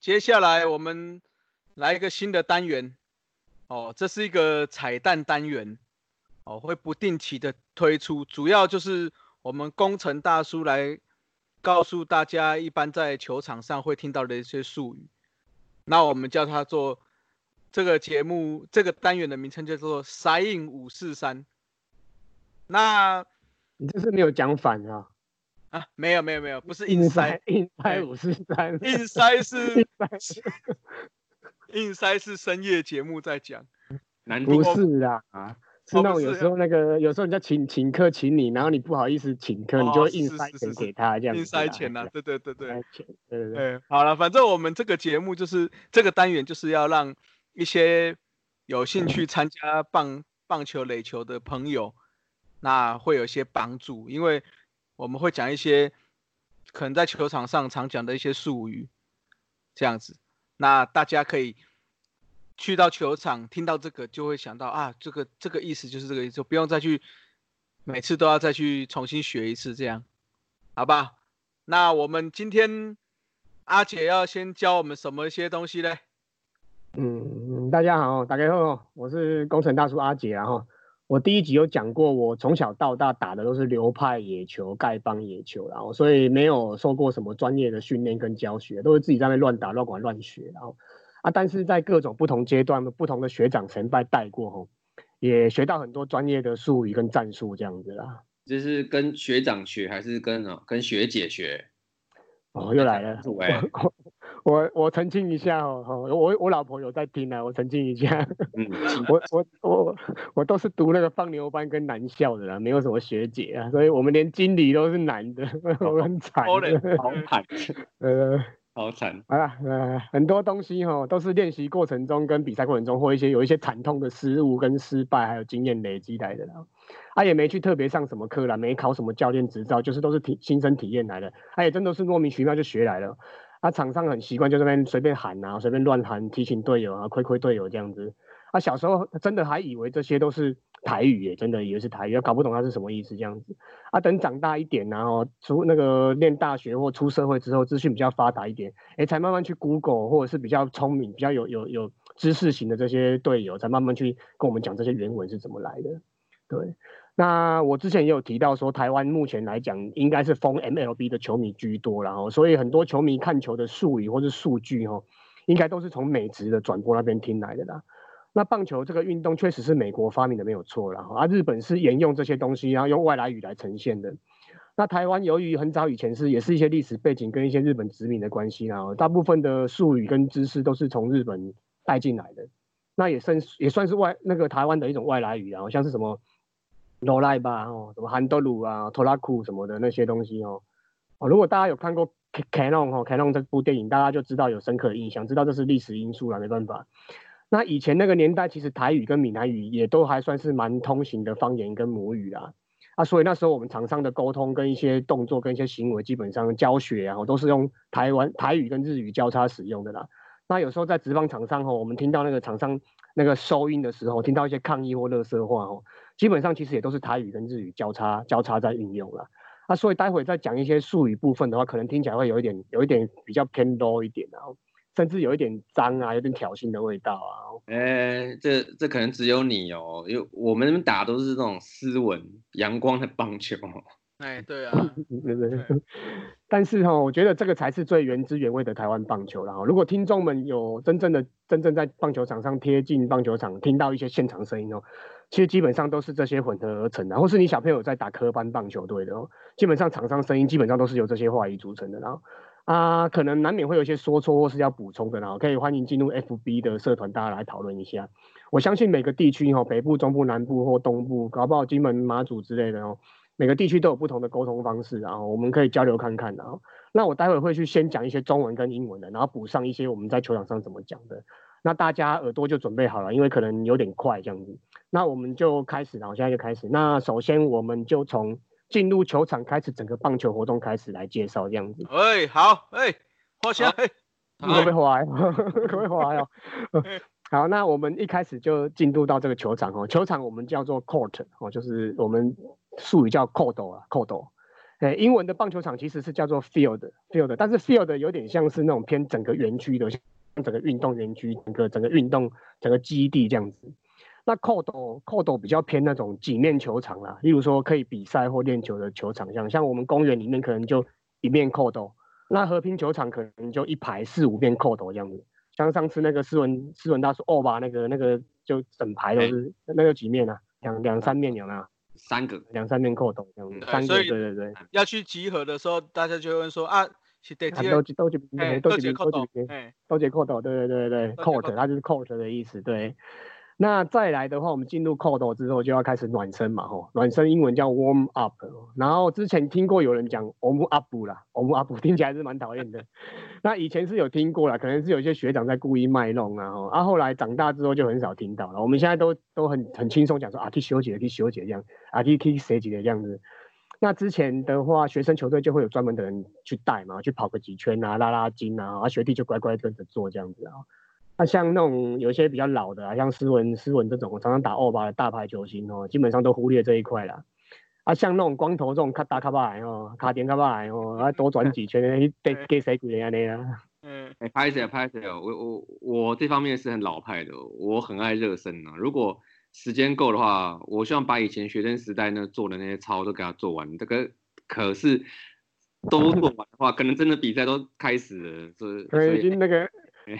接下来我们来一个新的单元哦，这是一个彩蛋单元哦，会不定期的推出，主要就是我们工程大叔来告诉大家，一般在球场上会听到的一些术语。那我们叫它做这个节目这个单元的名称叫做“塞印五四三”。那你这是没有讲反啊？啊，没有没有没有，不是硬塞，硬塞五四三，硬塞是 硬塞是深夜节目在讲，不是啊啊，是那种有时候那个有时候人家请请客请你，然后你不好意思请客，你就会硬塞钱给他这样，硬塞钱呐，对对对对，对对对，好了，反正我们这个节目就是这个单元就是要让一些有兴趣参加棒棒球垒球的朋友，那会有一些帮助，因为。我们会讲一些可能在球场上常讲的一些术语，这样子，那大家可以去到球场听到这个，就会想到啊，这个这个意思就是这个意思，不用再去每次都要再去重新学一次，这样，好吧？那我们今天阿姐要先教我们什么一些东西嘞？嗯，大家好，大家好，我是工程大叔阿杰，然后。我第一集有讲过，我从小到大打的都是流派野球、丐帮野球，然后所以没有受过什么专业的训练跟教学，都是自己在那乱打、乱管、乱学，然后啊，但是在各种不同阶段、不同的学长前辈带过后，也学到很多专业的术语跟战术这样子啦。就是跟学长学还是跟跟学姐学？哦，又来了。我我我澄清一下哦，我我老婆有在听啊，我澄清一下。嗯，我我我我都是读那个放牛班跟男校的啦，没有什么学姐啊，所以我们连经理都是男的，我很惨。好惨，呃，好惨。啊，呃，很多东西哈，都是练习过程中跟比赛过程中或一些有一些惨痛的失误跟失败，还有经验累积来的啦。他也没去特别上什么课啦，没考什么教练执照，就是都是体亲身体验来的。他也真的是莫名其妙就学来了。他场上很习惯，就这边随便喊啊，随便乱喊，提醒队友啊，亏亏队友这样子。他小时候真的还以为这些都是台语耶，真的以为是台语，搞不懂他是什么意思这样子。啊，等长大一点，然后出那个念大学或出社会之后，资讯比较发达一点，哎，才慢慢去 Google，或者是比较聪明、比较有有有知识型的这些队友，才慢慢去跟我们讲这些原文是怎么来的。对。那我之前也有提到说，台湾目前来讲应该是封 MLB 的球迷居多，然后所以很多球迷看球的术语或是数据哈，应该都是从美职的转播那边听来的啦。那棒球这个运动确实是美国发明的没有错啦，啊日本是沿用这些东西，然后用外来语来呈现的。那台湾由于很早以前是也是一些历史背景跟一些日本殖民的关系啦，大部分的术语跟知识都是从日本带进来的，那也算也算是外那个台湾的一种外来语啊，像是什么。罗莱吧，哦，什么韩德鲁啊、托拉库什么的那些东西哦，哦，如果大家有看过《Canon》哦，《Canon》这部电影，大家就知道有深刻的印象，知道这是历史因素了，没办法。那以前那个年代，其实台语跟闽南语也都还算是蛮通行的方言跟母语啦。啊，所以那时候我们厂商的沟通跟一些动作跟一些行为，基本上教学啊，都是用台湾台语跟日语交叉使用的啦。那有时候在直方厂商吼，我们听到那个厂商那个收音的时候，听到一些抗议或乐色话哦。基本上其实也都是台语跟日语交叉交叉在运用了，啊，所以待会再讲一些术语部分的话，可能听起来会有一点有一点比较偏 low 一点啊，甚至有一点脏啊，有点挑衅的味道啊。哎，这这可能只有你哦，因为我们打都是这种斯文阳光的棒球。哎，对啊，对对。但是哈，我觉得这个才是最原汁原味的台湾棒球了哈。如果听众们有真正的真正在棒球场上贴近棒球场，听到一些现场声音哦。其实基本上都是这些混合而成的，或是你小朋友在打科班棒球队的，基本上场上声音基本上都是由这些话语组成的。然后啊，可能难免会有一些说错或是要补充的，然后可以欢迎进入 FB 的社团，大家来讨论一下。我相信每个地区哈，北部、中部、南部或东部，搞不好金门、马祖之类的哦，每个地区都有不同的沟通方式，然后我们可以交流看看。然后，那我待会会去先讲一些中文跟英文的，然后补上一些我们在球场上怎么讲的。那大家耳朵就准备好了，因为可能有点快这样子。那我们就开始，然后现在就开始。那首先我们就从进入球场开始，整个棒球活动开始来介绍这样子。哎，好，哎，花钱，哎，可不可以可不可以滑哦？好，那我们一开始就进入到这个球场哦。球场我们叫做 court 哦，就是我们术语叫 court 啊，court。哎，英文的棒球场其实是叫做 field，field，但是 field 有点像是那种偏整个园区的，像整个运动园区，整个整个运动整个基地这样子。那 court，court 比较偏那种几面球场啦，例如说可以比赛或练球的球场，像像我们公园里面可能就一面 court，那和平球场可能就一排四五面 court 这样子。像上次那个斯文斯文大叔哦吧，那个那个就整排都是，那有几面啊？两两三面有没有？三个，两三面扣洞这样子，三个，对对对。要去集合的时候，大家就问说啊，都都都都都结扣洞，都结扣洞，对对对对，court，它就是 court 的意思，对。那再来的话，我们进入 cold 之后就要开始暖身嘛，吼，暖身英文叫 warm up。然后之前听过有人讲 warm up 啦，warm up 听起来是蛮讨厌的。那以前是有听过啦，可能是有些学长在故意卖弄啊，吼。啊，后来长大之后就很少听到了。我们现在都都很很轻松讲说啊，去休息了，去休息这样，啊，去去谁几的这样子。那之前的话，学生球队就会有专门的人去带嘛，去跑个几圈啊，拉拉筋啊，啊，学弟就乖乖跟着做这样子啊。那像那种有些比较老的啊，像斯文、斯文这种，常常打欧巴的大牌球星哦，基本上都忽略这一块啦。啊，像那种光头这种卡打卡巴来哦，卡点卡巴来哦，啊多转几圈，给给谁鬼安尼啊？嗯，哎，拍谁拍谁哦，我我我这方面是很老派的，我很爱热身啊。如果时间够的话，我希望把以前学生时代那做的那些操都给他做完。这个可是都做完的话，可能真的比赛都开始了，所以已经那个。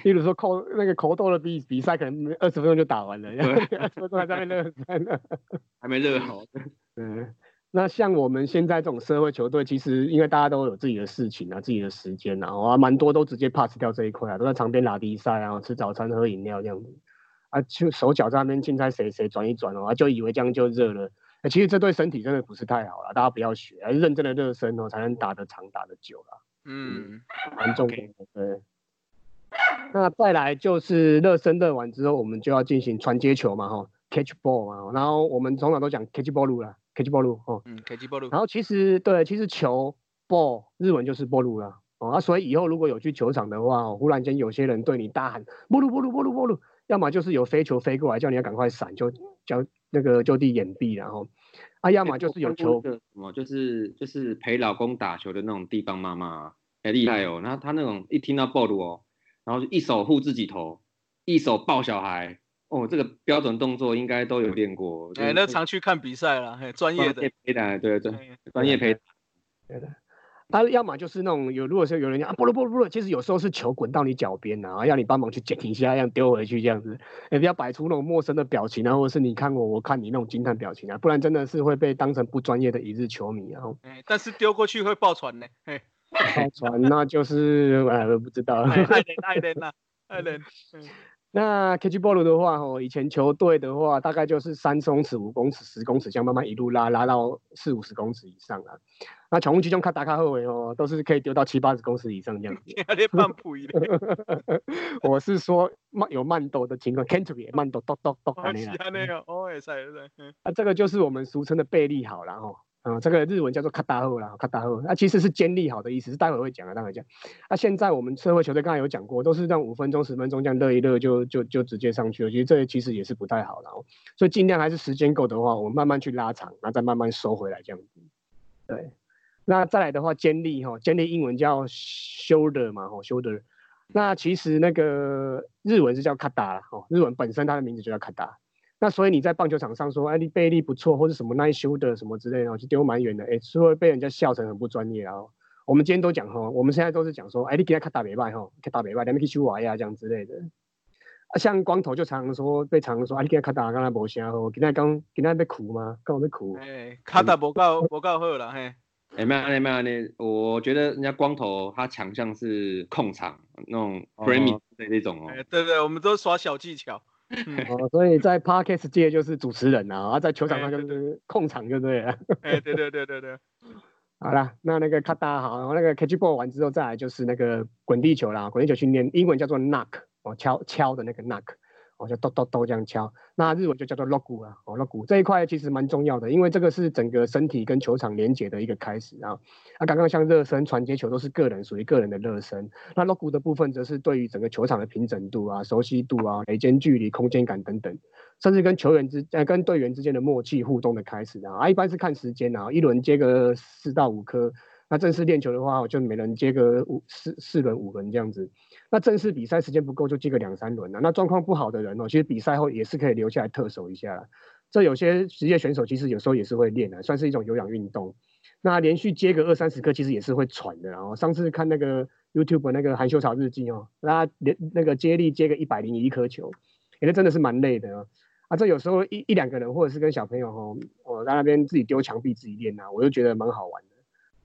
例如说，扣那个口斗的比比赛，可能二十分钟就打完了，二十分钟还在那热身呢，还没热好。嗯，那像我们现在这种社会球队，其实因为大家都有自己的事情啊，自己的时间啊，啊，蛮多都直接 pass 掉这一块啊，都在场边打比赛啊，吃早餐、喝饮料这样子，啊，就手脚在那边竞猜谁谁转一转哦，啊就以为这样就热了，其实这对身体真的不是太好了，大家不要学，还是认真的热身哦，才能打得长、打得久了。嗯，蛮重要的，对。那再来就是热身热完之后，我们就要进行传接球嘛，哈，catch ball 嘛。然后我们从小都讲 catch ball 路了，catch ball 路，哦，嗯，catch ball 路。然后其实对，其实球 ball 日文就是 ball 路了，哦，啊，所以以后如果有去球场的话，忽然间有些人对你大喊 ball 路 ball 路 ball 路 ball 路，要么就是有飞球飞过来，叫你要赶快闪，就叫那个就地掩蔽，然后，啊，要么就是有球什么，就是就是陪老公打球的那种地方妈妈，很厉害哦。那她那种一听到 ball 哦。然后一手护自己头，一手抱小孩，哦，这个标准动作应该都有练过。哎，那常去看比赛了，专业的陪打，对对，专业陪。对的，他要么就是那种有，如果说有人讲啊，不了不了不了，其实有时候是球滚到你脚边然后要你帮忙去捡一下，要丢回去这样子，也不要摆出那种陌生的表情啊，或者是你看我，我看你那种惊叹表情啊，不然真的是会被当成不专业的一日球迷。然后，但是丢过去会爆传呢，嘿。传那就是哎，我不知道。爱人爱人呐，爱人。那 catch ball 的话，哦，以前球队的话，大概就是三公尺、五公尺、十公尺，这样慢慢一路拉拉到四五十公尺以上啊。那宠物区中卡打卡后尾哦，都是可以丢到七八十公尺以上这样子。慢步一点。我是说慢有慢抖的情况，can't be 慢抖，抖抖抖那样。那个哦，也是啊，这个就是我们俗称的背力好了哦。啊，这个日文叫做卡达后啦，卡达后，那其实是建立好的意思，是待会会讲啊，待会讲。那现在我们社会球队刚才有讲过，都是让五分钟、十分钟这样热一热就就就直接上去了，其实这其实也是不太好了，所以尽量还是时间够的话，我们慢慢去拉长，然后再慢慢收回来这样子。对，那再来的话，建立哈，建立英文叫 shoulder 嘛，吼 shoulder。那其实那个日文是叫卡达哦，日文本身它的名字就叫卡达。那所以你在棒球场上说，哎，你背力不错，或者什么耐修的什么之类的，就丢蛮远的，哎，是会被人家笑成很不专业啊。我们今天都讲哈，我们现在都是讲说，哎，你给他看打北拜哈，看打北拜，两边去修娃呀这样之类的。啊，像光头就常常说，被常常说，哎，你给他看打，刚才无声吼，今天刚今天被苦吗？刚好被苦。哎，看打不够不够好了嘿。哎，没有没有没有，我觉得人家光头他强项是控场那种 f r a m i n 的那种哦。对对，我们都耍小技巧。哦，所以在 Parkes 界就是主持人啊，啊在球场上就是控场，就对了。哎，对对对对对。好了，那那个卡达好，然后那个 catch ball 完之后，再来就是那个滚地球啦，滚地球训练，英文叫做 knock，哦，敲敲的那个 knock。哦，就咚咚咚这样敲。那日文就叫做 logu 啊，哦 logu 这一块其实蛮重要的，因为这个是整个身体跟球场连接的一个开始啊。那刚刚像热身、传接球都是个人属于个人的热身，那 logu 的部分则是对于整个球场的平整度啊、熟悉度啊、垒间距离、空间感等等，甚至跟球员之呃跟队员之间的默契互动的开始啊。啊，一般是看时间啊，一轮接个四到五颗。那正式练球的话，我就每人接个五四四轮五轮这样子。那正式比赛时间不够，就接个两三轮了。那状况不好的人哦，其实比赛后也是可以留下来特守一下。这有些职业选手其实有时候也是会练的，算是一种有氧运动。那连续接个二三十颗，其实也是会喘的。然后上次看那个 YouTube 那个韩秀草日记哦，那连那个接力接个一百零一颗球，也是真的是蛮累的啊。啊，这有时候一一两个人，或者是跟小朋友哦，我在那边自己丢墙壁自己练啊，我就觉得蛮好玩。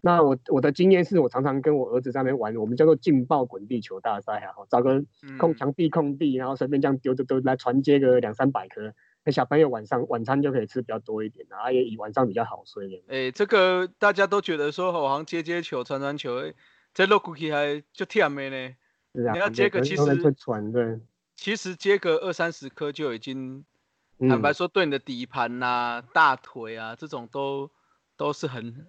那我我的经验是我常常跟我儿子在那边玩，我们叫做劲爆滚地球大赛啊，找个空墙壁空地，然后随便这样丢丢丢来传接个两三百颗，那小朋友晚上晚餐就可以吃比较多一点，然后也晚上比较好睡。哎，这个大家都觉得说好像接接球传传球，这落过去还就甜的呢。是啊，你要接个其实传对，其实接个二三十颗就已经，坦白说对你的底盘呐、大腿啊这种都都是很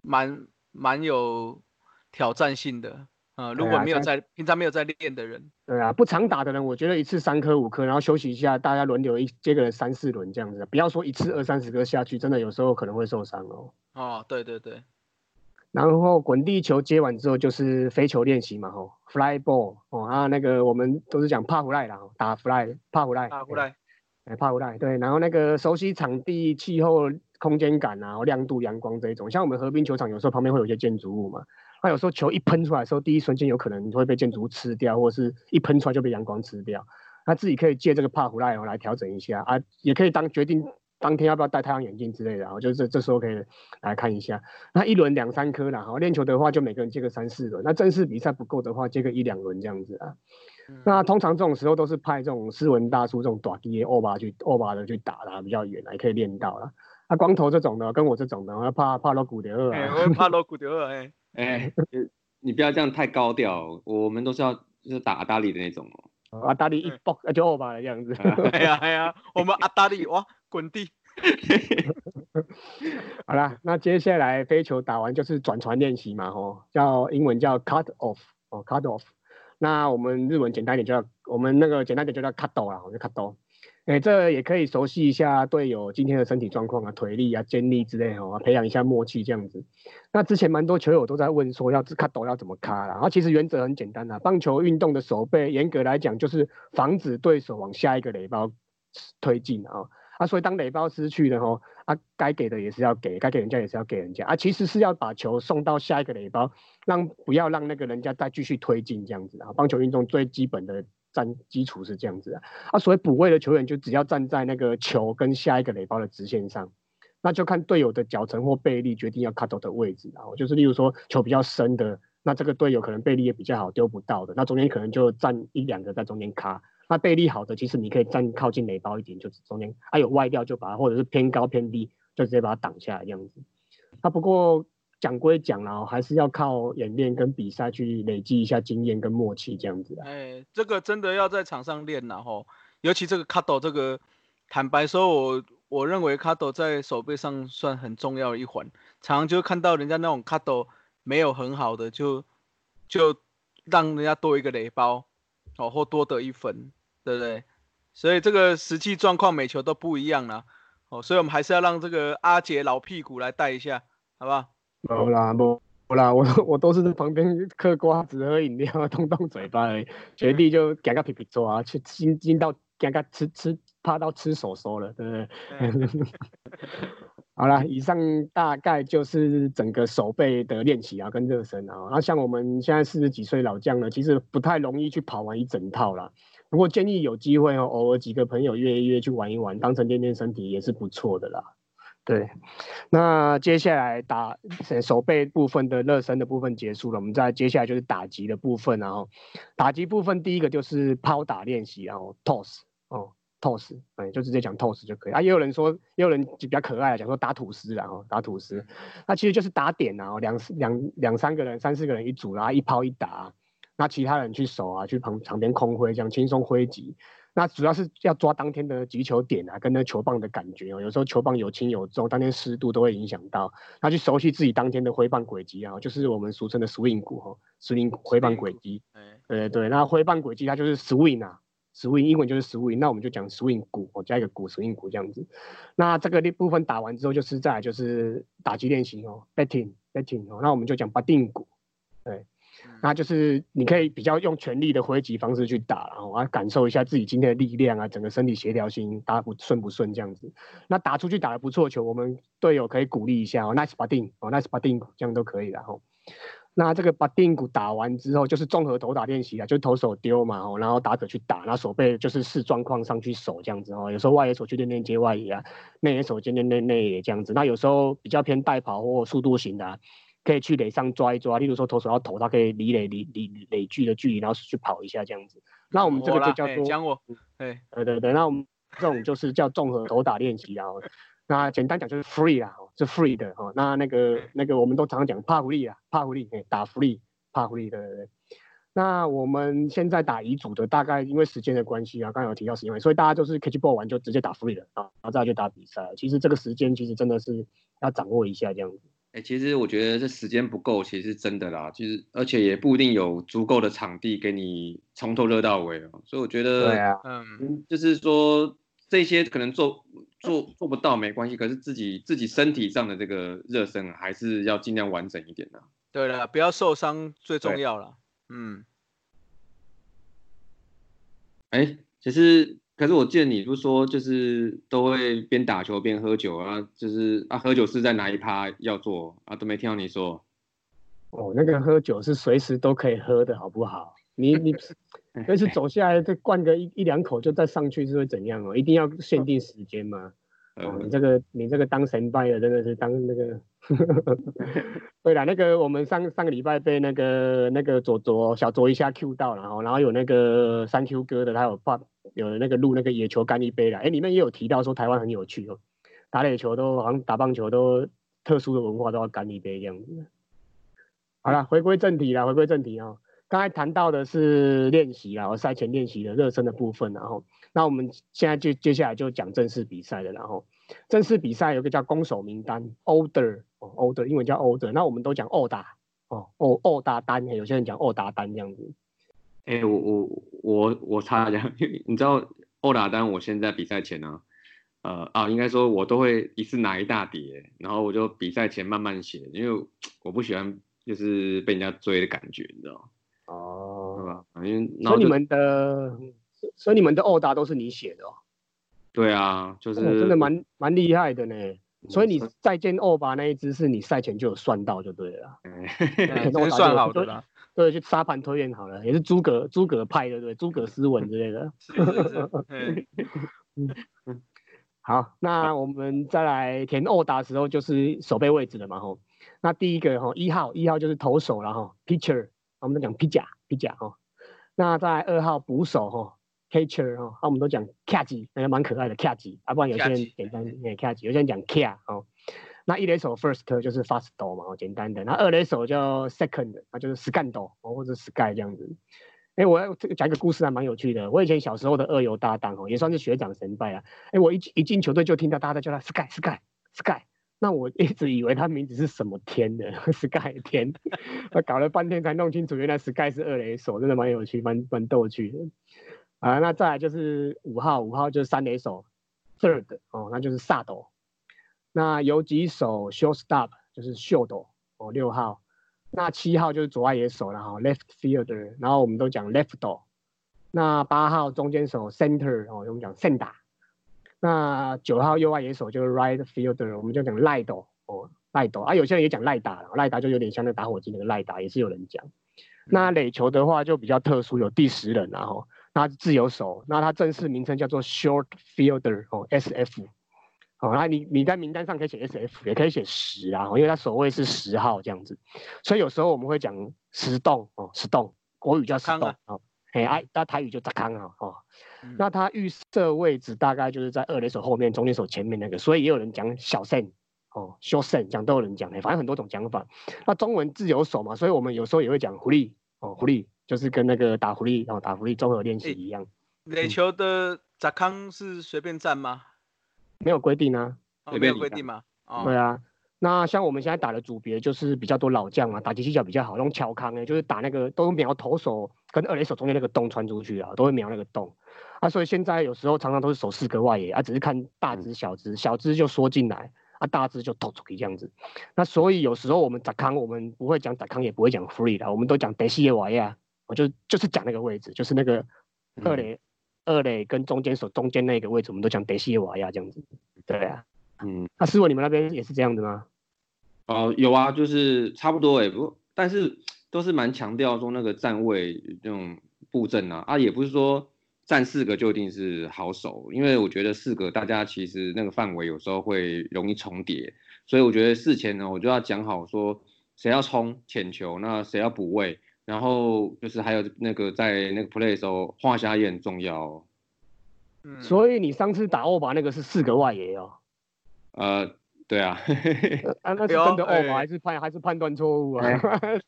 蛮。蛮有挑战性的，呃，如果没有在平常没有在练的人，对啊，不常打的人，我觉得一次三颗五颗，然后休息一下，大家轮流一接个三四轮这样子，不要说一次二三十颗下去，真的有时候可能会受伤哦。哦，对对对。然后滚地球接完之后就是飞球练习嘛，吼，fly ball，哦，啊，那个我们都是讲帕胡赖啦，打 fly，帕胡赖，帕胡赖，哎，帕弗赖，对，然后那个熟悉场地气候。空间感啊，亮度、阳光这一种，像我们河滨球场，有时候旁边会有一些建筑物嘛，那有时候球一喷出来的时候，第一瞬间有可能会被建筑物吃掉，或者是一喷出来就被阳光吃掉。那自己可以借这个帕胡赖哦来调整一下啊，也可以当决定当天要不要戴太阳眼镜之类的，然后就是这时候可以来看一下。那一轮两三颗啦，哈，练球的话就每个人借个三四轮，那正式比赛不够的话借个一两轮这样子啊。那通常这种时候都是派这种斯文大叔这种短低欧巴去欧巴的去打啦，比较远，还可以练到啦。啊，光头这种的，跟我这种的，我要怕怕落骨的二啊！我怕落骨的二 哎哎，你不要这样太高调，我们都是要就是打阿达利的那种哦。阿达利一爆就二吧的样子。哎呀哎呀，我们阿达利哇滚地。好啦，那接下来飞球打完就是转传练习嘛吼，叫英文叫 cut off 哦 cut off。那我们日文简单点叫我们那个简单点就叫 cut off 啦，我就 cut off。哎，这也可以熟悉一下队友今天的身体状况啊，腿力啊、肩力之类哦，培养一下默契这样子。那之前蛮多球友都在问说，要卡斗要怎么卡啦？然后其实原则很简单啊，棒球运动的手背严格来讲就是防止对手往下一个垒包推进啊。啊，所以当垒包失去了吼，啊，该给的也是要给，该给人家也是要给人家啊。其实是要把球送到下一个垒包，让不要让那个人家再继续推进这样子啊。棒球运动最基本的。站基础是这样子啊，啊，所以补位的球员就只要站在那个球跟下一个垒包的直线上，那就看队友的脚程或背力决定要 cut 的位置，然后就是例如说球比较深的，那这个队友可能背力也比较好，丢不到的，那中间可能就站一两个在中间卡，那背力好的其实你可以站靠近垒包一点，就中间，啊有外掉就把它或者是偏高偏低就直接把它挡下来这样子，啊不过。讲归讲啦，还是要靠演练跟比赛去累积一下经验跟默契这样子。哎，这个真的要在场上练啦吼，尤其这个卡斗这个，坦白说，我我认为卡斗在手背上算很重要的一环。常常就看到人家那种卡斗没有很好的，就就让人家多一个雷包，哦，或多得一分，对不对？所以这个实际状况每球都不一样啦，哦，所以我们还是要让这个阿杰老屁股来带一下，好不好？没啦，没啦，我我都是在旁边嗑瓜子、喝饮料、动动嘴巴而已。学弟就给个皮皮做啊，去惊惊到给个吃吃，怕到吃手手了，对不对？好了，以上大概就是整个手背的练习啊，跟热身啊。那像我们现在四十几岁老将呢，其实不太容易去跑完一整套啦。不过建议有机会哦，偶尔几个朋友约一约去玩一玩，当成练练身体也是不错的啦。对，那接下来打手背部分的热身的部分结束了，我们再接下来就是打击的部分，然后打击部分第一个就是抛打练习，然后 toss 哦 toss，哎就直接讲 toss 就可以啊。也有人说，也有人比较可爱讲说打吐司，然后打吐司，那其实就是打点啊，两两两三个人、三四个人一组，然后一抛一打，那其他人去守啊，去旁旁边空挥，这样轻松挥击。那主要是要抓当天的击球点啊，跟那球棒的感觉哦。有时候球棒有轻有重，当天湿度都会影响到。那去熟悉自己当天的挥棒轨迹啊，就是我们俗称的 swing 股哦，swing 挥棒轨迹。对对，那挥棒轨迹它就是 swing 啊，swing 英文就是 swing，那我们就讲 swing 股，我加一个股 swing 股这样子。那这个部分打完之后，就是再就是打击练习哦，batting batting 哦，那我们就讲 batting 股，对。那就是你可以比较用全力的挥击方式去打，然后啊感受一下自己今天的力量啊，整个身体协调性打不顺不顺这样子。那打出去打的不错球，我们队友可以鼓励一下哦，nice batting 哦，nice batting 这样都可以的哈。那这个 batting 鼓打完之后，就是综合投打练习啊，就投手丢嘛，然后打者去打，那手背就是视状况上去守这样子哦。有时候外野手去练练接外野啊，内野手练练内野这样子。那有时候比较偏带跑或速度型的。可以去垒上抓一抓，例如说投手要投，他可以离垒离离垒距的距离，然后去跑一下这样子。那我们这个就叫做讲我，对对对对，那我们这种就是叫综合投打练习啊。那简单讲就是 free 啦，是 free 的哈。那那个那个我们都常常讲帕福利啊，帕福利，哎，打 free，帕福利对对对。那我们现在打乙组的，大概因为时间的关系啊，刚刚有提到时间，所以大家就是 catch ball 完就直接打 free 了啊，然后再去打比赛。其实这个时间其实真的是要掌握一下这样子。哎，其实我觉得这时间不够，其实是真的啦。其实而且也不一定有足够的场地给你从头热到尾哦。所以我觉得，对啊，嗯，就是说这些可能做做做不到没关系，可是自己自己身体上的这个热身还是要尽量完整一点的。对了，不要受伤最重要了。嗯。哎，其实。可是我记得你不是说就是都会边打球边喝酒啊？就是啊，喝酒是在哪一趴要做啊？都没听到你说。哦，那个喝酒是随时都可以喝的，好不好？你你随时 走下来再灌个一一两口就再上去是会怎样哦？一定要限定时间吗？哦，你这个你这个当神拜的真的是当那个。对了，那个我们上上个礼拜被那个那个左左小左一下 Q 到了哈，然后有那个三 Q 哥的，他有发有那个录那个野球干一杯了，哎，里面也有提到说台湾很有趣哦，打野球都好像打棒球都特殊的文化都要干一杯这样子。好了，回归正题了，回归正题啊，刚才谈到的是练习啊，赛前练习的热身的部分，然后那我们现在就接下来就讲正式比赛的，然后正式比赛有个叫攻守名单 order。order 英文叫 order，那我们都讲二打哦，哦二打单，有些人讲二打单这样子。哎，我我我我插一下，你知道二打单，我现在比赛前呢，呃啊，应该说我都会一次拿一大叠，然后我就比赛前慢慢写，因为我不喜欢就是被人家追的感觉，你知道哦，对吧？因为所以你们的，所以你们的二打都是你写的哦。对啊，就是真的蛮蛮厉害的呢。所以你再见欧巴那一只是你赛前就有算到就对了，都 算好的啦。对，去沙盘推演好了，也是诸葛诸葛派的对，诸葛斯文之类的。好，那我们再来填二打的时候就是守备位置了嘛吼。那第一个吼一号一号就是投手了吼，pitcher，我们都讲皮甲皮甲哈。那在二号捕手哈。catcher 哈，那我们都讲 catch，那个蛮可爱的 catch，啊，不然有些人简单念 catch，有些人讲 care 哦。那一垒手 first 就是 fast 嘛，简单的。那二垒手叫 second，那就是 scan 哦，或者 sky 这样子。哎，我要这个讲一个故事还蛮有趣的。我以前小时候的二游搭档哦，也算是学长神拜啊。哎，我一一进球队就听到大家叫他 sky sky sky，那我一直以为他名字是什么天 的 sky 天，我搞了半天才弄清楚，原来 sky 是二垒手，真的蛮有趣，蛮蛮逗趣的。啊，那再来就是五号，五号就是三垒手，third 哦，那就是萨斗。那有几手 shortstop 就是秀斗哦，六号。那七号就是左外野手了哈，left fielder。然后我们都讲 left 斗。那八号中间手 center 哦，我们讲 center。那九号右外野手就是 right fielder，我们就讲赖斗哦，赖斗。啊，有些人也讲赖打，赖打就有点像那打火机那个赖打，也是有人讲。那垒球的话就比较特殊，有第十人然后。那自由手，那它正式名称叫做 short fielder 哦，SF，哦，那你你在名单上可以写 SF，也可以写十啊，因为它首位是十号这样子，所以有时候我们会讲十栋哦，十栋，国语叫十栋哦，嘿，哎，那台语就扎康啊，哦，那它预设位置大概就是在二垒手后面，中间手前面那个，所以也有人讲小胜哦，short 胜，讲都有人讲，反正很多种讲法。那中文自由手嘛，所以我们有时候也会讲狐狸哦，狐狸。就是跟那个打狐狸，哦打狐狸综合练习一样。垒球的砸康是随便站吗？没有规定啊，哦没有规定吗？哦对啊。那像我们现在打的组别就是比较多老将嘛，打击技巧比较好，用乔康哎，就是打那个都瞄投手跟二垒手中间那个洞穿出去啊，都会瞄那个洞啊，所以现在有时候常常都是守四个外野啊，只是看大只小只，小只就缩进来啊，大只就投出去这样子。那所以有时候我们打康，我们不会讲打康，也不会讲 free 的，我们都讲德西耶瓦亚，我就就是讲那个位置，就是那个二垒、二垒跟中间手中间那个位置，我们都讲德西耶瓦亚这样子。对啊，嗯，那师傅你们那边也是这样子吗？哦，有啊，就是差不多哎，不但是都是蛮强调说那个站位那种布阵啊，啊，也不是说站四个就一定是好手，因为我觉得四个大家其实那个范围有时候会容易重叠，所以我觉得事前呢，我就要讲好说谁要冲浅球，那谁要补位，然后就是还有那个在那个 play 的时候画虾也很重要哦，嗯所以你上次打欧巴那个是四个外野哦，呃，对啊，呃啊，那是真的欧巴哎还是判还是判断错误啊？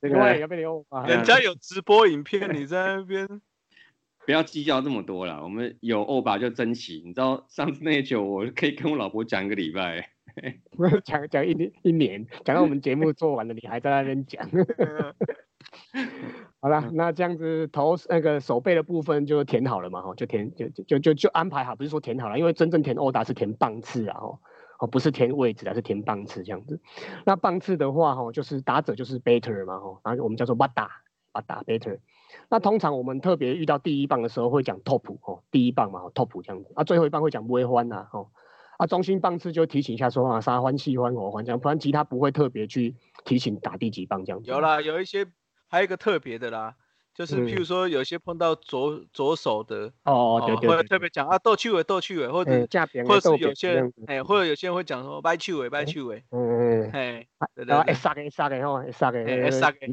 四个个 外野要被你欧巴，人家有直播影片，你在那边 不要计较这么多了，我们有欧巴就珍惜，你知道上次那一球我可以跟我老婆讲一个礼拜。讲讲一年一年，讲到我们节目做完了，你还在那边讲。好了，那这样子头那个手背的部分就填好了嘛，哈，就填就就就就就安排好，不是说填好了，因为真正填欧达是填棒次啊，哦哦，不是填位置啊，是填棒次这样子。那棒次的话，哈，就是打者就是 batter 嘛，哈，然后我们叫做巴打巴打 batter。那通常我们特别遇到第一棒的时候会讲 top 哦，第一棒嘛，top 这样子，啊，最后一棒会讲微欢呐，哦。啊，中心棒次就提醒一下说啊，杀欢、喜欢、我欢这样，不然其他不会特别去提醒打第几棒这样子。有啦，有一些还有一个特别的啦，就是譬如说有些碰到左左手的，哦，对对会对，特别讲啊斗趣尾斗趣尾，或者或者有些人哎，或者有些人会讲说掰趣尾掰趣尾，嗯嗯嗯，哎，对然后会对。对，杀给杀给吼，会杀给，杀给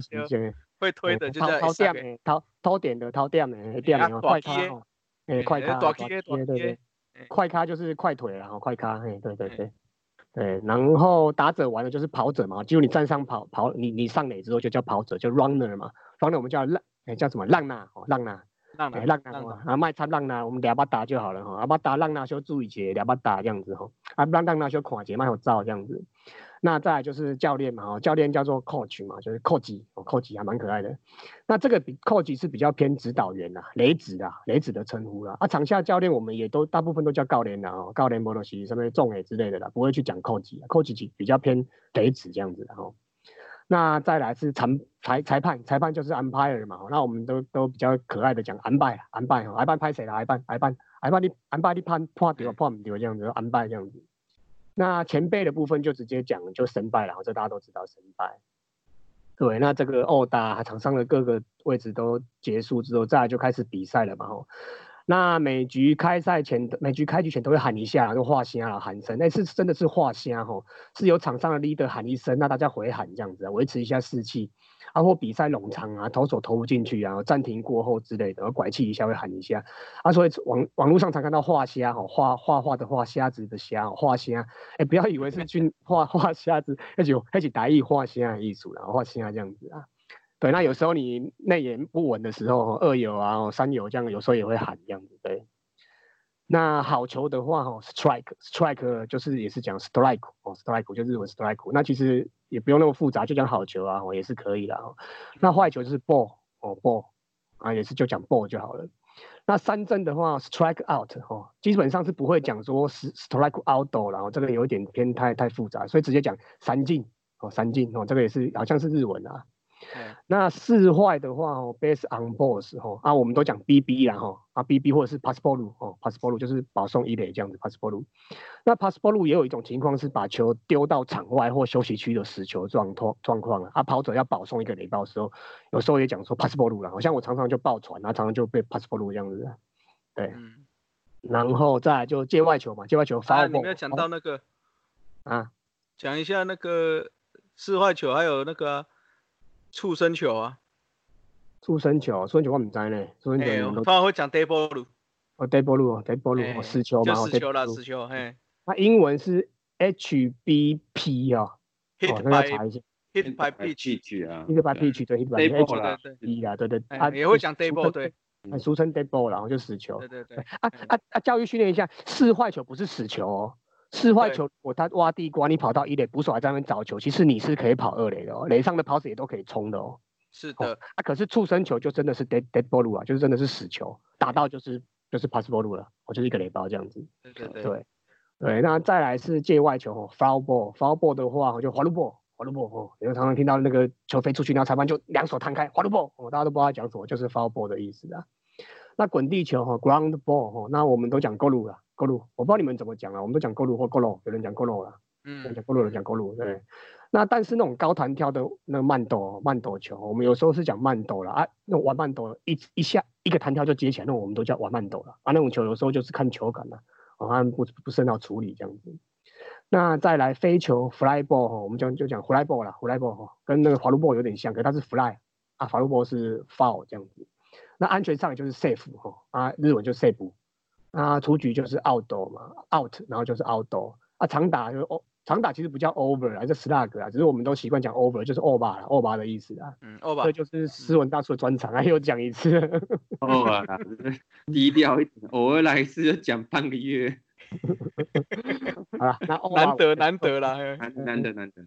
会推的就叫掏点的，掏掏点的，掏点的，嘿点的，快机的咖吼，哎，快咖，大机机的大机对对快咖就是快腿了哈，快咖，嘿，对对嘿对。对，然后打者完了就是跑者嘛，就你站上跑跑，你你上垒之后就叫跑者，就 runner 嘛，runner 我们叫浪，哎叫什么？浪娜哦，浪娜，浪纳让哦，啊，卖差浪纳，我们俩把打就好了哈，啊，把打浪纳就注意些，俩把打这样子哈，啊，让浪纳就看节卖有照这样子。那再来就是教练嘛，哦，教练叫做 coach 嘛，就是 coach，哦，coach 还蛮可爱的。那这个比 coach 是比较偏指导员啦，雷子啦，雷子的称呼啦。啊，场下教练我们也都大部分都叫教练啦，哦，教练摩托西什么重诶之类的啦，不会去讲 coach，coach 比较偏雷子这样子的哈。那再来是裁裁裁判，裁判就是 umpire 嘛，那我们都都比较可爱的讲 umpire，umpire，umpire 拍谁啦？umpire umpire umpire 你 umpire 你判判对判唔对这样子，umpire 这样子。那前辈的部分就直接讲就神拜了，这大家都知道神拜。对，那这个殴打场上的各个位置都结束之后，再来就开始比赛了嘛吼。那每局开赛前，每局开局前都会喊一下，就画虾了喊声，那是真的是画虾吼，是由场上的 leader 喊一声，那大家回喊这样子，维持一下士气。啊，或比赛冗长啊，投手投不进去啊，暂停过后之类的，拐气一下会喊一下。啊，所以网网络上常看到画虾哈，画画画的画虾子的虾，画虾，哎，不要以为是去画画虾子，那就那就打意画虾的艺术了，画虾这样子啊。对，那有时候你内眼不稳的时候，二有啊、三有这样，有时候也会喊这样子。对，那好球的话，哈，strike，strike 就是也是讲 strike 哦，strike 就日文 strike。那其实也不用那么复杂，就讲好球啊，哦，也是可以的。那坏球就是 ball 哦，ball 啊，也是就讲 ball 就好了。那三振的话，strike out 哦，基本上是不会讲说 strike out 然后这个有点偏太太复杂，所以直接讲三进哦，三进哦，这个也是好像是日文啊。哎那四坏的话哦，base on balls 哦，啊，我们都讲 BB 啦哈，啊 BB 或者是 pass ball 哦，pass ball 就是保送一垒这样子 pass ball。那 pass ball 也有一种情况是把球丢到场外或休息区的死球状况状况啊，啊跑者要保送一个垒包的时候，有时候也讲说 pass ball 了，好像我常常就爆传，然后常常就被 pass ball 这样子啊。对，嗯，然后再来就界外球嘛，界外球啊，foul 你没有讲到那个，啊，讲一下那个四坏球，还有那个啊触身球啊，畜生球，出生球我唔知呢，出生球我通常会讲 day ball，哦 d a y ball 哦 d a y ball 哎哦，死球嘛，哦就死球啦，死球，嘿。那英文是 HBP 哦，哦，，hit 那要 by 查一下 hit by pitch，去啊，，hit by pitch 对。hit by pitch 啦对对，B 啊，对。对，哎啊，也会讲 day 出 ball，对，呃俗称 dead ball，然后就死球。对对对，啊啊啊！教育训练一下，四坏球不是死球哦。四坏球，我他挖地瓜，你跑到一垒，捕手还在那边找球，其实你是可以跑二垒的哦。垒上的跑者也都可以冲的哦。是的，啊，可是触身球就真的是 dead dead ball 啊，就是真的是死球，打到就是就是 pass ball 了，我就是一个雷包这样子。对对对对对，那再来是界外球哦，foul ball，foul ball 的话就滑路 ball，滑路 ball 哦，因为常常听到那个球飞出去，然后裁判就两手摊开，滑路 ball，哦，大家都不知道讲什么，就是 foul ball 的意思啊。那滚地球哈，ground ball 哈，那我们都讲 goal 了，goal，我不知道你们怎么讲啊，我们都讲 goal 或 goal，有人讲 goal 了，嗯讲 goal，有人讲 goal，对。那但是那种高弹跳的那个慢斗慢斗球，我们有时候是讲慢斗了啊，那种玩慢斗一一下一个弹跳就接起来，那我们都叫玩慢斗了啊。那种球有时候就是看球感了，啊不不是很好处理这样子。那再来飞球 fly ball 哈，我们讲就讲 fly ball 了，fly ball 哈，跟那个滑路 ball 有点像，可是它是 fly 啊，滑路 ball 是 foul 这样子。那安全上就是 safe 哈啊，日文就 safe 啊，出局就是 outdo 嘛，out 然后就是 out 啊，长打就是 o。长打其实不叫 over 啊，叫 slug 啊，只是我们都习惯讲 over，就是 over 啦，over 的意思啊。嗯，over。这就是斯文大叔的专长啊，又讲一次。over，低调一点，偶尔来一次就讲半个月。好了，那难得难得啦，难得难得。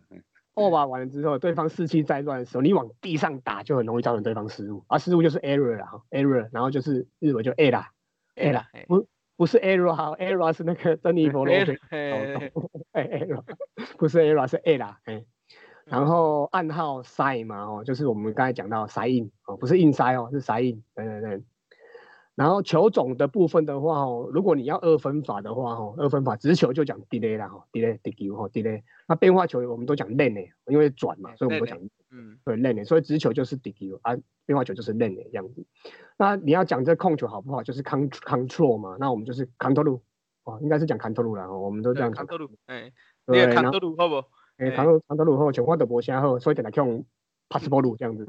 Over 完了之后，对方士气再乱的时候，你往地上打就很容易造成对方失误，而失误就是 error 啦，error，然后就是日文就 a 啦，a 啦，不。不是 error 哈，error 是那个珍妮佛罗菲，哎，error 不是 error 是 a 啦，哎，然后暗号 sign 嘛，哦，就是我们刚才讲到 sign 哦，不是硬塞哦，是 sign，对对对。然后球种的部分的话哦，如果你要二分法的话哦，二分法直球就讲 delay 啦，哈，delay，delay 哈，delay。那变化球我们都讲 lane，因为转嘛，所以我们都讲，嗯，对 lane，所以直球就是 delay 啊，变化球就是 lane 这样子。那你要讲这控球好不好，就是 control 嘛，那我们就是 control，哦，应该是讲 control 啦，我们都这样讲。control，哎，对，control 好不？哎，control 好，情况都无啥好，所以等来用 pass ball 这样子。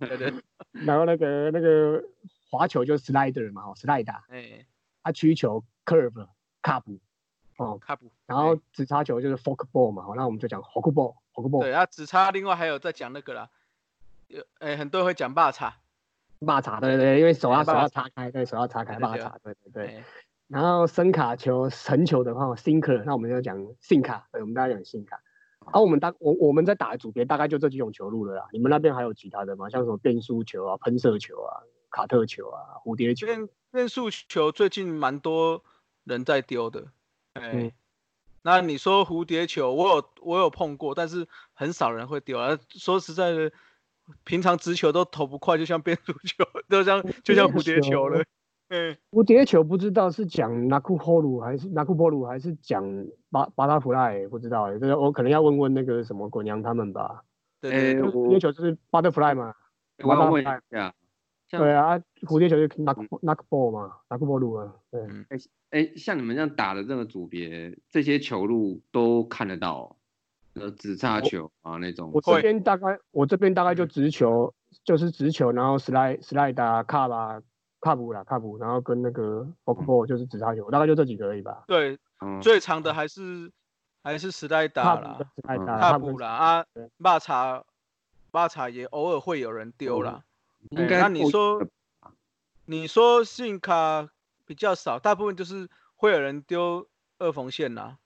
对 对。然后那个那个。滑球就是 slider 嘛，哦，slider，哎，啊，曲球 curve，cup，哦，cup，然后直插球就是 forkball 嘛，好，那我们就讲 forkball，forkball。对啊，直插另外还有在讲那个啦，有，哎，很多人会讲霸叉，霸叉，对对，因为手要手要叉开，对，手要叉开，霸叉，对对对。然后深卡球、沉球的话，sinker，那我们就讲 sinker，对，我们大家讲 sinker。啊，我们大我我们在打的组别大概就这几种球路了啦，你们那边还有其他的吗？像什么变速球啊、喷射球啊？卡特球啊，蝴蝶球，变变速球最近蛮多人在丢的。哎，那你说蝴蝶球，我有我有碰过，但是很少人会丢啊。说实在的，平常直球都投不快，就像变速球，就像就像蝴蝶球了。嗯，蝴蝶球不知道是讲纳库波鲁还是纳库波鲁还是讲巴巴拉普赖，不知道。这个我可能要问问那个什么滚娘他们吧。对，蝴蝶球就是 butterfly 嘛。我要问一下。对啊，蝴蝶球就 knock knock ball 嘛，，knock ball 路啊。对，哎哎，像你们这样打的这个组别，这些球路都看得到，呃，直叉球啊那种。我这边大概，我这边大概就直球，就是直球，然后 slide slide 啊，cup 啊，cup 啦，cup，然后跟那个 ball 就是直叉球，大概就这几个而已吧。对，最长的还是还是 slide 啦，cup 啦啊，马茶马茶也偶尔会有人丢啦。应该那你说，你说信卡比较少，大部分就是会有人丢二缝线呐。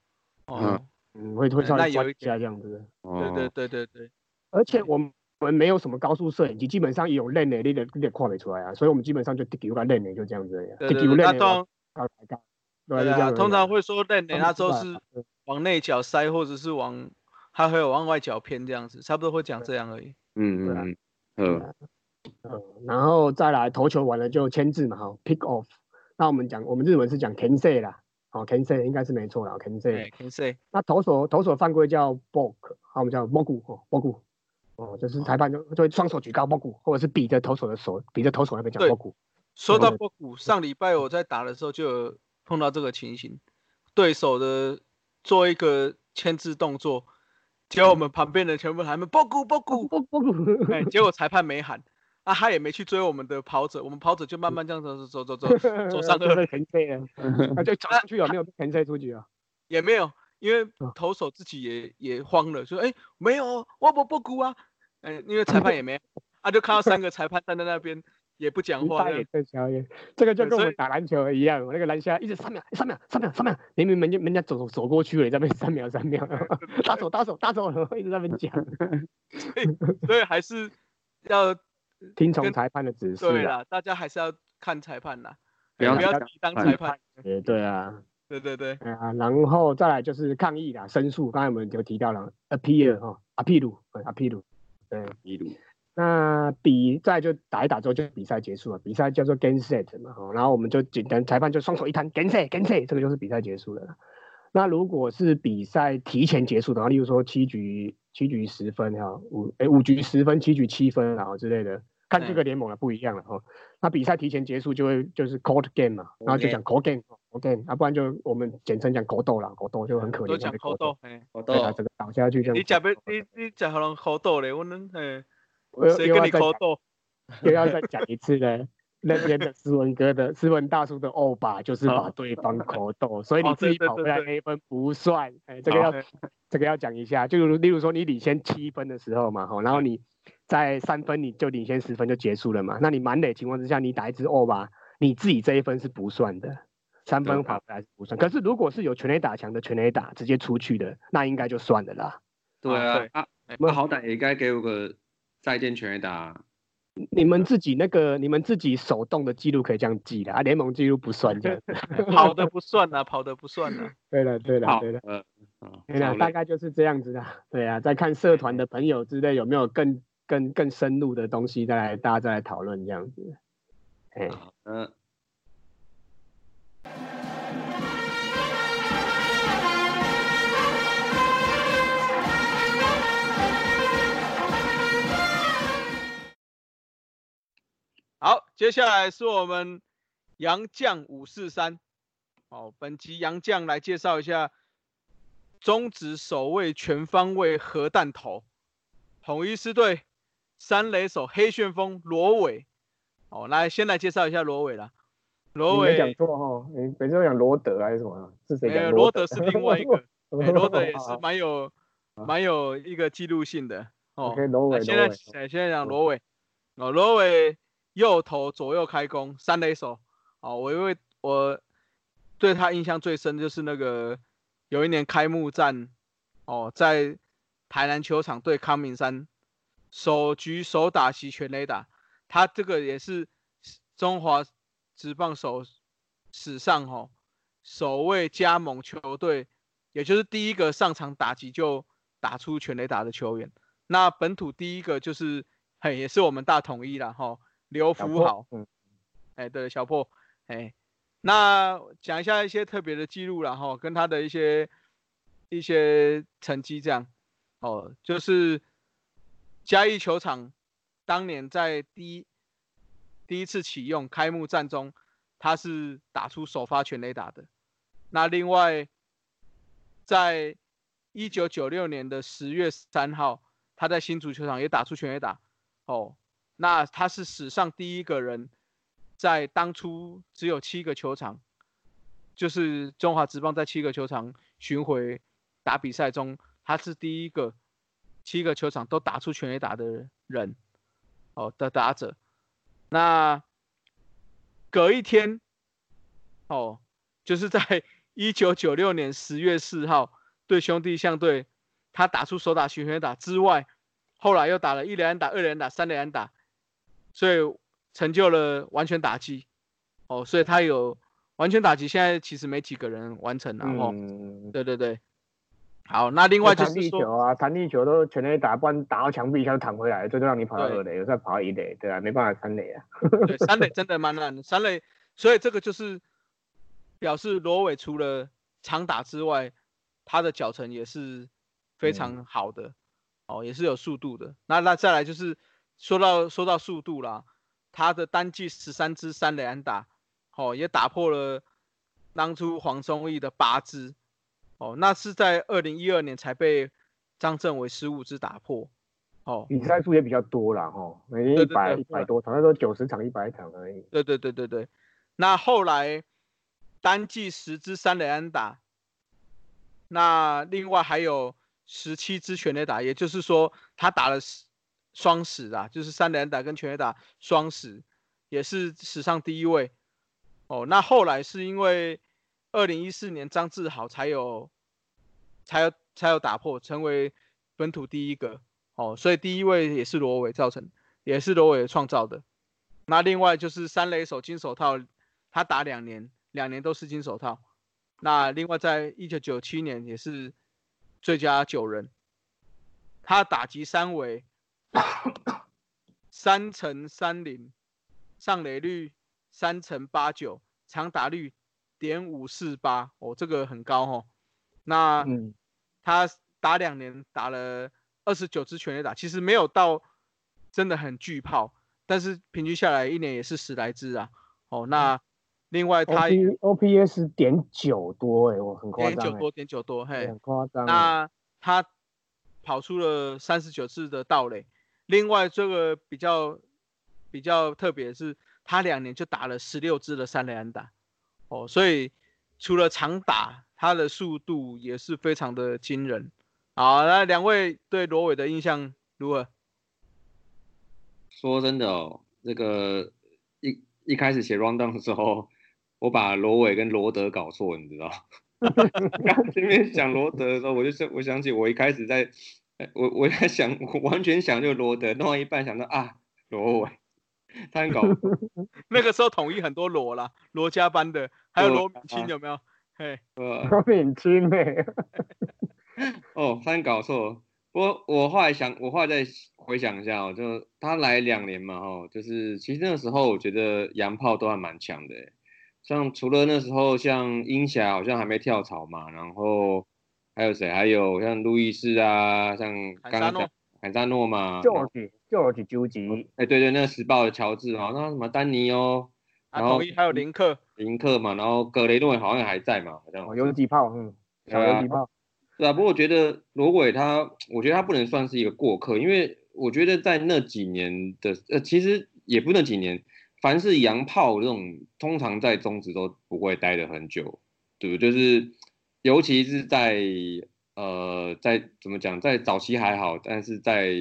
哦，嗯，会会稍微抓一下这样子。对对对对对。而且我们我们没有什么高速摄影机，基本上有练的，你得你得看得出来啊。所以我们基本上就丢个练的，就这样子。对对对。那通对啊，通常会说练的，那都是往内角塞，或者是往还会有往外角偏这样子，差不多会讲这样而已。嗯嗯嗯。嗯，然后再来投球完了就签字嘛，哈，pick off。那我们讲，我们日文是讲 can say 啦，哦，can say 应该是没错啦，can say。can say。那投手投手犯规叫 balk，好，我们叫 balk，哦，balk，哦，就是裁判就就会双手举高 balk，或者是比着投手的手，比着投手那边讲 balk。说到 balk，上礼拜我在打的时候就有碰到这个情形，对手的做一个签字动作，结果我们旁边的全部喊们 balk balk balk，哎，结果裁判没喊。啊，他也没去追我们的跑者，我们跑者就慢慢这样走走走走 走上 二，横飞 啊，他就走上去有没有横飞出去啊？也没有，因为投手自己也也慌了，说哎没有，我不不鼓啊，哎，因为裁判也没，他就看到三个裁判站在那边，也不讲话赛也在这个就跟我们打篮球一样，那个篮下一直三秒三秒三秒三秒，明明人家人家走走过去了，你在那边三秒三秒，大手大手大手，一直在那边讲，所以还是要听从裁判的指示啊。对啦，大家还是要看裁判啦，不要要不要当裁判。也对啊，对对对，哎呀，然后再来就是抗议啦，申诉，刚才我们就提到了 appeal 哈，appeal，对 appeal，对。appeal 那比赛就打一打之后就比赛结束了，比赛叫做 game set 嘛，哦，然后我们就简单裁判就双手一摊 game set game set，这个就是比赛结束了。那如果是比赛提前结束的话，例如说七局七局十分哈，五诶五局十分，七局七分然后之类的，看这个联盟的不一样了哈。那比赛提前结束就会就是 court game 嘛，然后就讲 court game court game，啊不然就我们简称讲狗斗啦，狗斗就很可怜，都讲口斗，嘿，我对啊，这个倒下去这样。你假别你你假好人口斗嘞，我能嘿，谁跟又要再讲你口斗？又要再讲一次呢。那边的斯文哥的斯文大叔的欧巴就是把对方口斗，所以你哦自己跑回来那一分不算。哎，这个要好这个要讲一下，就如例如说你领先七分的时候嘛，哈，然后你在三分你就领先十分就结束了嘛，那你满垒情况之下你打一支欧巴，你自己这一分是不算的，三分对跑回来是不算。可是如果是有全垒打墙的全垒打直接出去的，那应该就算了啦。对啊对啊，啊，哎那好歹也该给我个再见全垒打。你们自己那个你们自己手动的记录可以这样记的啊，联盟记录不算这样。跑的不算啊，跑的不算啊。对了对了对了。，呃，啊对啦，超累大概就是这样子的。对啊，再看社团的朋友之类有没有更更更深入的东西，再来大家再来讨论这样子。哎，好的，好，接下来是我们杨将五四三。哦，本集杨将来介绍一下中指首位全方位核弹头，统一师队三垒手黑旋风罗伟。哦，来先来介绍一下罗伟啦。罗伟没讲伟，错哈，你每次都讲罗德还是什么啊？是谁讲没有罗德是另外一个，哎罗德也是蛮有蛮有一个记录性的。哦罗伟，那现在现在讲罗伟，哦，罗伟右投左右开弓，三垒手。哦，我因为我对他印象最深就是那个有一年开幕战，哦，在台南球场对康明山，首局首打席全垒打，他这个也是中华职棒手史上哦首位加盟球队，也就是第一个上场打击就打出全垒打的球员。那本土第一个就是，嘿，也是我们大统一啦，哈，刘福豪，嗯，哎，对，小破，哎，那讲一下一些特别的记录啦，哈，跟他的一些一些成绩这样，哦，就是嘉义球场当年在第一第一次启用开幕战中，他是打出首发全垒打的。那另外，在一九九六年的十月三号，他在新足球场也打出全垒打。哦，那他是史上第一个人，在当初只有七个球场，就是中华职棒在七个球场巡回打比赛中，他是第一个七个球场都打出全垒打的人，哦的打者。那隔一天，哦，就是在 一九九六年十月四号对兄弟象队，他打出手打巡回打之外，后来又打了一连打、二连打、三连打，所以成就了完全打击。哦，所以他有完全打击，现在其实没几个人完成了哦。嗯，对对对，好，那另外就是说，力球啊，弹力球都全垒打，不然打到墙壁一下就弹回来，这就让你跑到二垒，有时候跑到一垒，对啊，没办法三垒啊。对三垒真的蛮难的，三垒，所以这个就是表示罗伟除了长打之外，他的脚程也是非嗯常好的，哦，也是有速度的。那那再来就是说到说到速度啦，他的单季十三支三垒安打，哦，也打破了当初黄宗义的八支，哦，那是在二零一二年才被张政伟十五支打破，哦，比赛数也比较多啦，哈，每年一百对一百多场，那时候九十场、一百场而已。对对对对对，那后来单季十支三垒安打，那另外还有十七支全垒打，也就是说他打了十双十啊，就是三垒安打跟全垒打双十，也是史上第一位。哦，那后来是因为二零一四年张志豪才有，才有才有打破，成为本土第一个。哦，所以第一位也是罗伟造成，也是罗伟创造的。那另外就是三垒手金手套，他打两年，两年都是金手套。那另外在一九九七年也是最佳九人，他打击三围三乘三零，上垒率三乘八九，长打率点五四八，哦，这个很高哦。那他打两年打了。二十九支全垒打，其实没有到真的很巨炮，但是平均下来一年也是十来支啊。哦，那另外他 O P S 点九多哎，我很夸张。点九多，点九多，嘿，很夸张。那他跑出了三十九次的盗垒，另外这个比较比较特别是，他两年就打了十六支的三垒安打。哦，所以除了长打，他的速度也是非常的惊人。好，那两位对罗伟的印象如何？说真的哦，这个一一开始写 rundown 的时候，我把罗伟跟罗德搞错，你知道？刚前面讲罗德的时候，我就想，我想起我一开始在，我我在想，完全想就罗德，弄一半想到啊，罗伟，他很搞 那个时候统一很多罗啦，罗家班的，还有罗敏清有没有？嘿，罗敏清嘿。哦，他很搞错。我我后来想，我后来再回想一下哦，就他来两年嘛，哦，就是其实那个时候我觉得洋炮都还蛮强的，像除了那时候像英霞好像还没跳槽嘛，然后还有谁？还有像路易斯啊，像刚刚讲坎萨诺嘛，George George 究极，哎对对，那个时报的乔治嘛，那什么丹尼哦，然后还有林克林克嘛，然后格雷诺好像还在嘛，好像游击炮，嗯，游击炮。对啊，不过我觉得罗伟他，我觉得他不能算是一个过客，因为我觉得在那几年的呃，其实也不那几年，凡是洋炮这种，通常在中职都不会待的很久，对不对？就是尤其是在呃，在怎么讲，在早期还好，但是在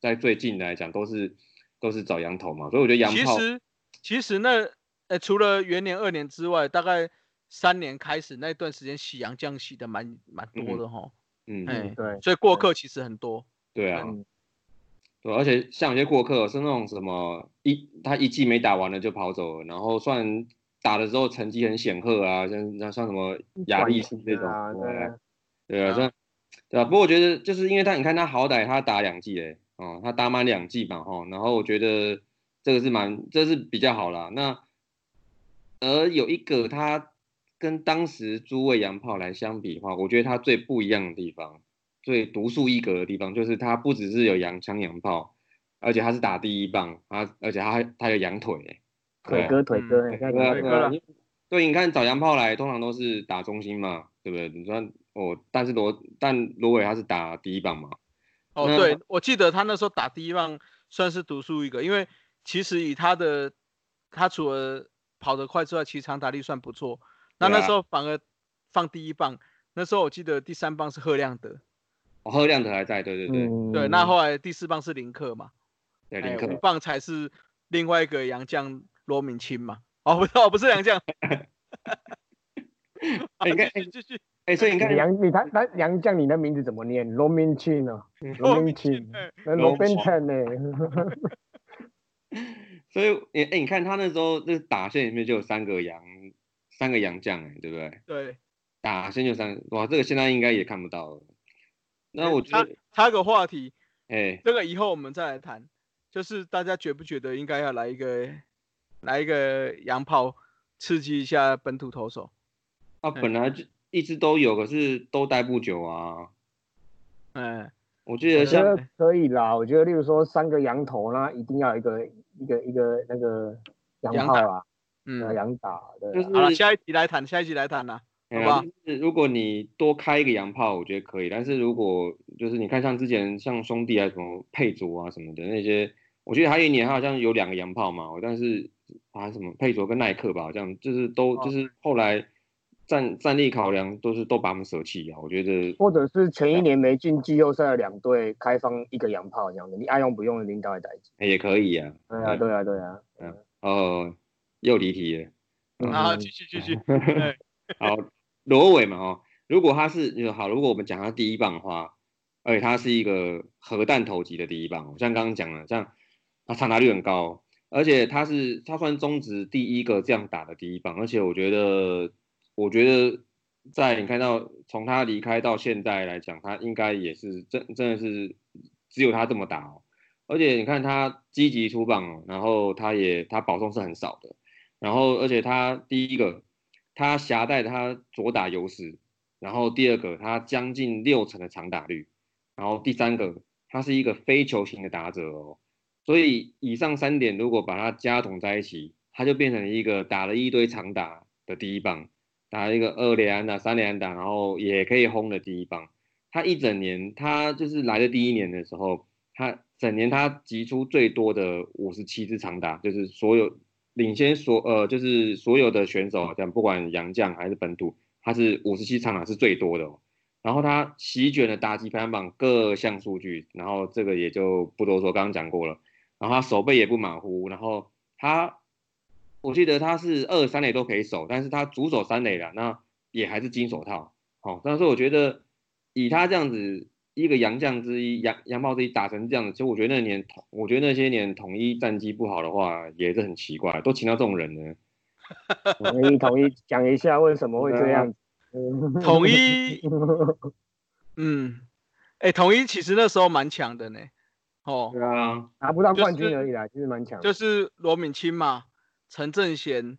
在最近来讲，都是都是找羊头嘛，所以我觉得羊炮其实其实那呃，除了元年二年之外，大概。三年开始那段时间，喜羊将洗的蛮蛮多的哈，嗯，哎对，所以过客其实很多，对啊，对，而且像有些过客是那种什么一他一季没打完了就跑走了，然后算打的时候成绩很显赫啊，像像像什么亚历斯这种，对，对啊，这对啊，不过我觉得就是因为他你看他好歹他打两季哎，哦，他打满两季嘛哈，然后我觉得这个是蛮这是比较好啦。那而有一个他。跟当时诸位洋炮来相比的话，我觉得他最不一样的地方，最独树一格的地方，就是他不只是有洋枪洋炮，而且他是打第一棒，他而且他他有洋腿，腿哥腿哥，对对对，你看找洋炮来，通常都是打中心嘛，对不对？你说哦，但是罗但罗伟他是打第一棒嘛？哦，对，我记得他那时候打第一棒算是独树一格，因为其实以他的他除了跑得快之外，其实长打力算不错。那那时候反而放第一棒，那时候我记得第三棒是贺亮德，哦，贺亮德还在，对对对对。那后来第四棒是林克嘛，对林克。五棒才是另外一个洋将罗敏清嘛，哦不是哦不是洋将，你看 继续，哎所以你看杨你他他杨将你的名字怎么念？罗明庆呢？罗明清，罗宾坦呢？所以你哎你看他那时候那打线里面就有三个杨。三个杨将哎，对不对？对，打线就三哇，这个现在应该也看不到了。那我觉得插个话题，哎，这个以后我们再来谈。就是大家觉不觉得应该要来一个来一个洋炮，刺激一下本土投手？啊，本来就一直都有，可是都待不久啊。嗯，我觉得像可以啦。我觉得，例如说三个羊头，那一定要一个一个一个那个羊炮啊。嗯，羊打的，就是好了，下一集来谈，下一集来谈啦，好吧？是如果你多开一个洋炮，我觉得可以。但是如果就是你看像之前像兄弟啊什么配卓啊什么的那些，我觉得还有一年好像有两个洋炮嘛，但是啊什么配卓跟耐克吧，好像就是都就是后来战战力考量都是都把我们舍弃啊。我觉得或者是前一年没进季后赛的两队开放一个洋炮这样的，你爱用不用领导来代也可以呀。对啊，对啊，对啊，嗯。哦，又离题了。啊，嗯继续继续。对 好，罗伟嘛，哦，如果他是好，如果我们讲他第一棒的话，而且他是一个核弹头级的第一棒，哦像刚刚讲了，像他长打率很高，而且他是他算中职第一个这样打的第一棒，而且我觉得，我觉得在你看到从他离开到现在来讲，他应该也是真真的是只有他这么打哦，而且你看他积极出棒，然后他也他保送是很少的，然后而且他第一个他狭带他左打优势，然后第二个他将近六成的长打率，然后第三个他是一个非球型的打者哦，所以以上三点如果把它加总在一起，他就变成一个打了一堆长打的第一棒，打一个二连打、三连打，然后也可以轰的第一棒。他一整年，他就是来的第一年的时候，他整年他集出最多的五十七支长打，就是所有领先所呃就是所有的选手，这样不管洋将还是本土，他是五十七长打是最多的。然后他席卷了打击排行榜各项数据，然后这个也就不多说，刚刚讲过了。然后他手背也不马虎，然后他我记得他是二三垒都可以守，但是他主守三垒了，那也还是金手套。好、但是我觉得以他这样子一个洋将之一，洋洋炮之一打成这样子，其实我觉得那年统，我觉得那些年统一战绩不好的话，也是很奇怪，都请到这种人呢。统一统一讲一下为什么会这样子。统一，嗯，哎，统一其实那时候蛮强的呢。哦，对啊，拿不到冠军而已啦，其实蛮强。就是罗敏清嘛，陈正贤，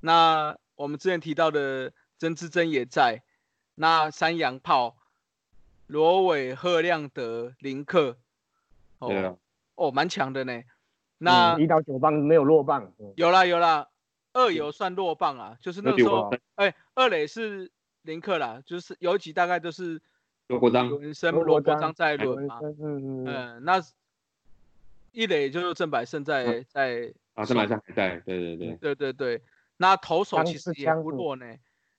那我们之前提到的曾志珍也在，那三洋炮，罗伟、贺亮德、林克，对啊。哦，哦，蛮强的呢。那嗯一到九棒没有落棒，嗯。有啦有啦，二游算落棒啊，就是那个时候哎，二垒是林克啦，就是有几大概都是罗国章刘文生、罗国章在有轮嘛，嗯嗯嗯，嗯，那一垒就是郑百胜在在啊，这马上还在，对对对，对对对，那投手其实也不弱呢。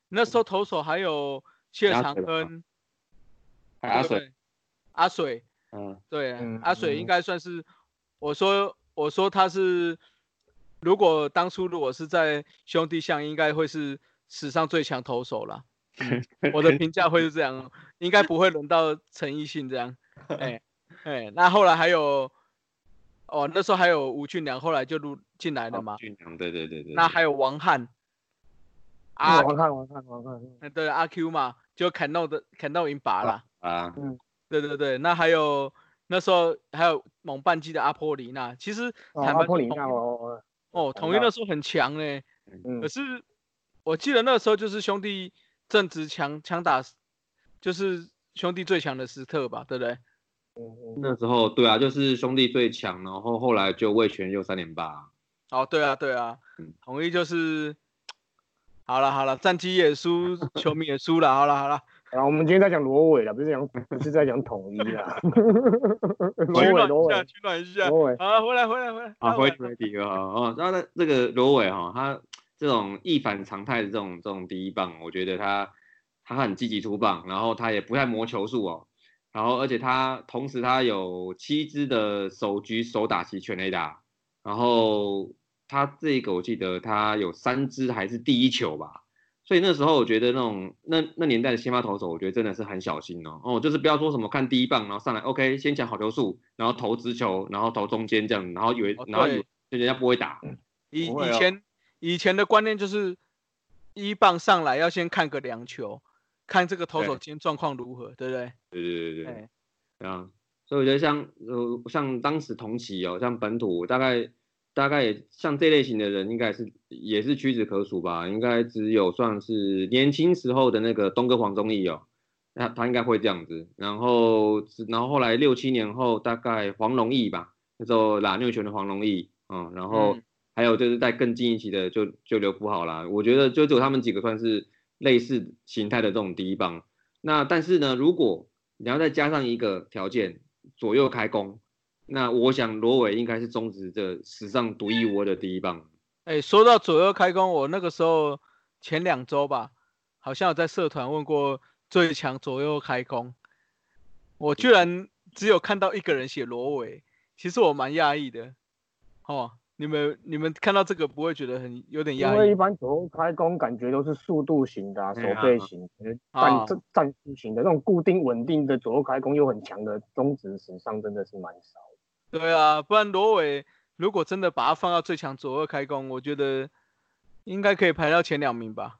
那时候投手还有谢长阿水吧亨，还阿水，阿水，嗯，对，嗯阿水应嗯该算是，我说我说他是，如果当初如果是在兄弟象，应该会是史上最强投手啦。嗯 我的评价会是这样，应该不会轮到陈奕迅这样。哎哎，那后来还有，哦，那时候还有吴俊良，后来就入进来了嘛。俊良，对对对对，那还有王翰，啊，我看我看我看，呃对阿 Q 嘛，就砍到的砍到赢拔了。啊，嗯对对对，那还有那时候还有猛半季的阿波里娜，其实哦坦白说统阿波里纳哦，哦，统一那时候很强呢。嗯可是我记得那时候就是兄弟正值强强打，就是兄弟最强的时刻吧，对不对？嗯那时候对啊，就是兄弟最强，然后后来就魏权又三连霸，哦，对啊对啊嗯，统一就是好了好了，战绩也输，球迷也输了，好了好了，然后我们今天在讲罗伟了，不是讲不是在讲统一啦。罗 取伟罗伟暖一下，取暖一下。罗伟，好，回来回来回来。啊，回回回第二哈哦，然后呢，这个罗伟哈，他这种一反常态的这种这种第一棒，我觉得他他很积极出棒，然后他也不太磨球数哦，然后而且他同时他有七支的手局手打齐全垒打，然后他这个我记得他有三支还是第一球吧。所以那时候我觉得那种那那年代的先发投手，我觉得真的是很小心哦。哦，就是不要说什么看第一棒，然后上来 OK 先抢好球数，然后投直球，然后投中间这样，然后以为、哦然后以为对就人家不会打，以哦以前以前的观念就是一棒上来要先看个两球，看这个投手今天状况如何，对不对？对对对对对哎，这样。所以我觉得像呃像当时同期哦，像本土大概大概也像这类型的人，应该是也是屈指可数吧，应该只有算是年轻时候的那个东哥黄宗义哦，那他应该会这样子。然后然后后来六七年后，大概黄龙义吧，那时候拉六拳的黄龙义，嗯，然后嗯还有就是在更近一期的就就刘福好啦，我觉得就只有他们几个算是类似形态的这种第一棒。那但是呢，如果你要再加上一个条件，左右开弓，那我想罗伟应该是中职这史上独一无二的第一棒。哎，说到左右开弓，我那个时候前两周吧，好像有在社团问过最强左右开弓，我居然只有看到一个人写罗伟，其实我蛮讶异的。哦，你们你们看到这个不会觉得很有点因压抑？为一般左右开弓感觉都是速度型的、啊、手背型战战战术型的，那种固定稳定的左右开弓又很强的中职史上真的是蛮少的。对啊，不然罗伟如果真的把他放到最强左后开弓，我觉得应该可以排到前两名吧。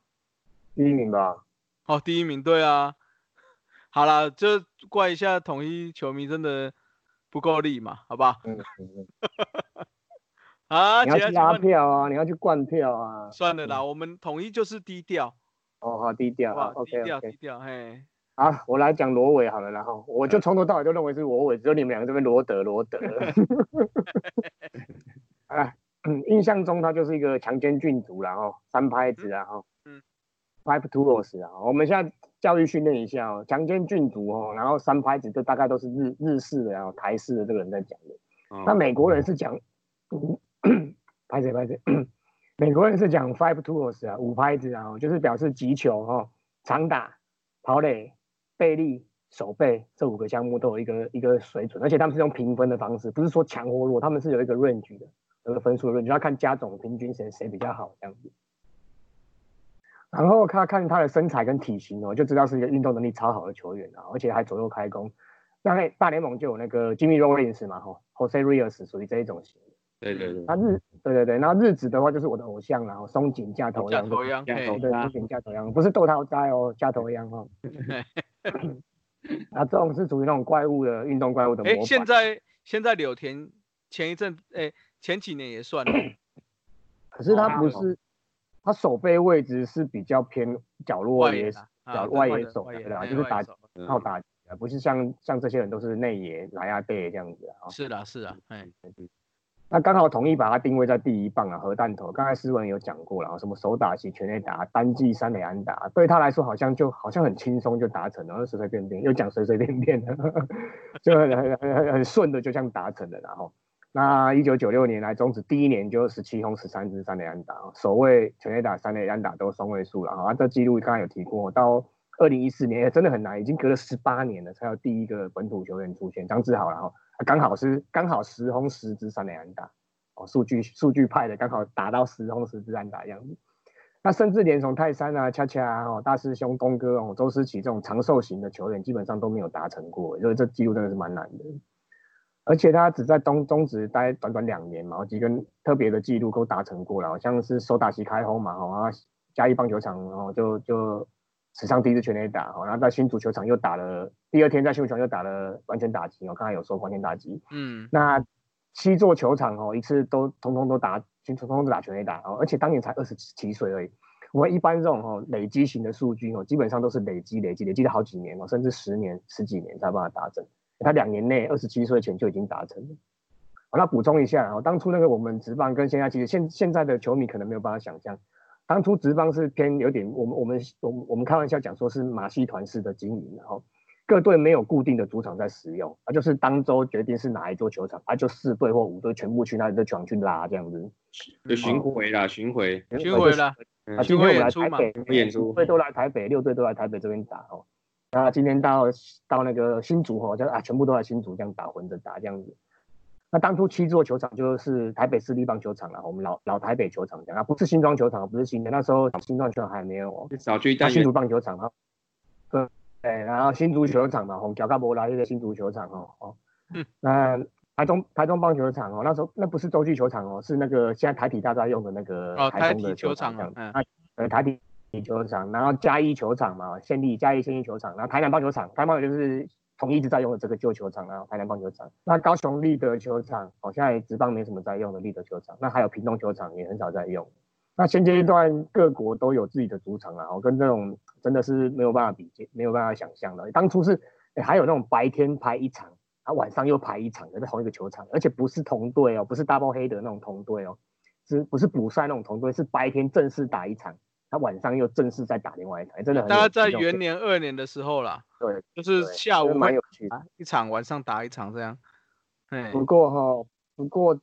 第一名吧，哦，第一名，对啊。好啦，就怪一下统一球迷真的不够力嘛，好吧？嗯，嗯嗯啊，你要去拉票啊，你要去灌票啊。算了啦，我们统一就是低调，哦，好低调啊？低调低。调，嘿。好，我来讲罗伟好了，然后我就从头到尾就认为是罗伟，只有你们两个这边罗德罗德。啊，嗯印象中他就是一个强奸郡主，然后三拍子，然后嗯，five tools 啊，我们现在教育训练一下哦，强奸郡主哦，然后三拍子，这大概都是日日式的，然后台式的这个人在讲的。哦那美国人是讲，拍谁拍谁，美国人是讲 five tools 啊，五拍子啊，就是表示击球哦，长打、跑垒、背力、手背这五个项目都有一个一个水准，而且他们是用评分的方式，不是说强或弱，他们是有一个 range 的，有个分数的 range，要看加总平均谁谁比较好这样子。然后看看他的身材跟体型哦，就知道是一个运动能力超好的球员啊，而且还左右开弓。那大联盟就有那个 Jimmy Rollins 嘛，吼，Jose Rios 属于这一种型。对对对，那日对对对，那日子的话就是我的偶像啦，然后松井架头央，加头央，嘿架头对，松井加头央，不是豆桃斋哦，架头央哦。那这种是属于那种怪物的运动怪物的模哎，现在现在柳田前一阵，哎，前几年也算了，可是他哦不是，他手背位置是比较偏角落野角对外野手外野外野的啦，就是打靠打不是像像这些人都是内野来亚队这样子啊。是的是的，哎，那刚好统一把它定位在第一棒啊，核弹头。刚才思文有讲过了啊，什么手打席、全垒打、单季三垒安打，对他来说好像就好像很轻松就达成了，然后随随便便又讲随随便便的，就很很很很顺的就这样达成了。然后，那一九九六年来中止第一年就十七轰十三支三垒安打，首位全垒打、三垒安打都双位数了啊。这记录刚才有提过，到二零一四年也真的很难，已经隔了十八年了才有第一个本土球员出现，张志豪然后。刚好是刚好十轰十支三垒安打，哦，数据数据派的刚好达到十轰十支安打这样子。那甚至连从泰山啊、恰恰啊、哦、大师兄东哥哦、周思齐这种长寿型的球员，基本上都没有达成过，所以这记录真的是蛮难的。而且他只在东中职待短短两年嘛，几个特别的记录都达成过了，好像是手打席开轰嘛，然后嘉义棒球场哦就就史上第一次全垒打，哦，然后在新足球场又打了，第二天在新足球场又打了完全打击，我刚才有说完全打击，嗯，那七座球场哦，一次都通通都打，全通通都打全垒打哦，而且当年才二十七岁而已。我们一般这种哦累积型的数据哦，基本上都是累积累积累积了好几年哦，甚至十年十几年才有办法达成。他两年内二十七岁前就已经达成了。好，那补充一下哦，当初那个我们职棒跟现在其实现现在的球迷可能没有办法想象，当初职棒是偏有点我们我们我们我们开玩笑讲说是马戏团式的经营，然后各队没有固定的主场在使用，啊就是当周决定是哪一座球场，啊就四队或五队全部去那里的球场去拉这样子。就巡回啦，巡回，巡回啦，嗯啊，今天我们来巡回演出嘛台北，演出五队都来台北，六队都来台北这边打哦。那今天到到那个新竹哦，就啊全部都来新竹这样打混着打这样子。那当初七座球场就是台北市立棒球场了，我们老老台北球场这样啊，不是新庄球场，不是新的，那时候新庄球场还没有哦。少去一单新竹棒球场哈，对，对，然后新竹球场嘛，红角嘎博拉那个新竹球场哦哦，嗯。那台中台中棒球场哦，那时候那不是洲际球场哦，是那个现在台体大家用的那个哦台中的球场场啊这样子，那呃台体球场，然后嘉义球场嘛，县立嘉义县立球场，然后台南棒球场，台南棒球就是统一直在用的这个旧球场，啊台南棒球场，那高雄立德球场，哦现在职棒没什么在用的立德球场，那还有屏东球场也很少在用。那现阶段各国都有自己的主场啊，我跟这种真的是没有办法比，没有办法想象的。当初是、还有那种白天排一场，啊晚上又排一场的，在同一个球场，而且不是同队哦，不是 double 黑的那种同队哦，是不是补赛那种同队？是白天正式打一场，他晚上又正式再打另外一场，诶真的很大家在元年二年的时候啦，对，就是下午蛮有趣的。一场，晚上打一场这样。哎，不过哈、不过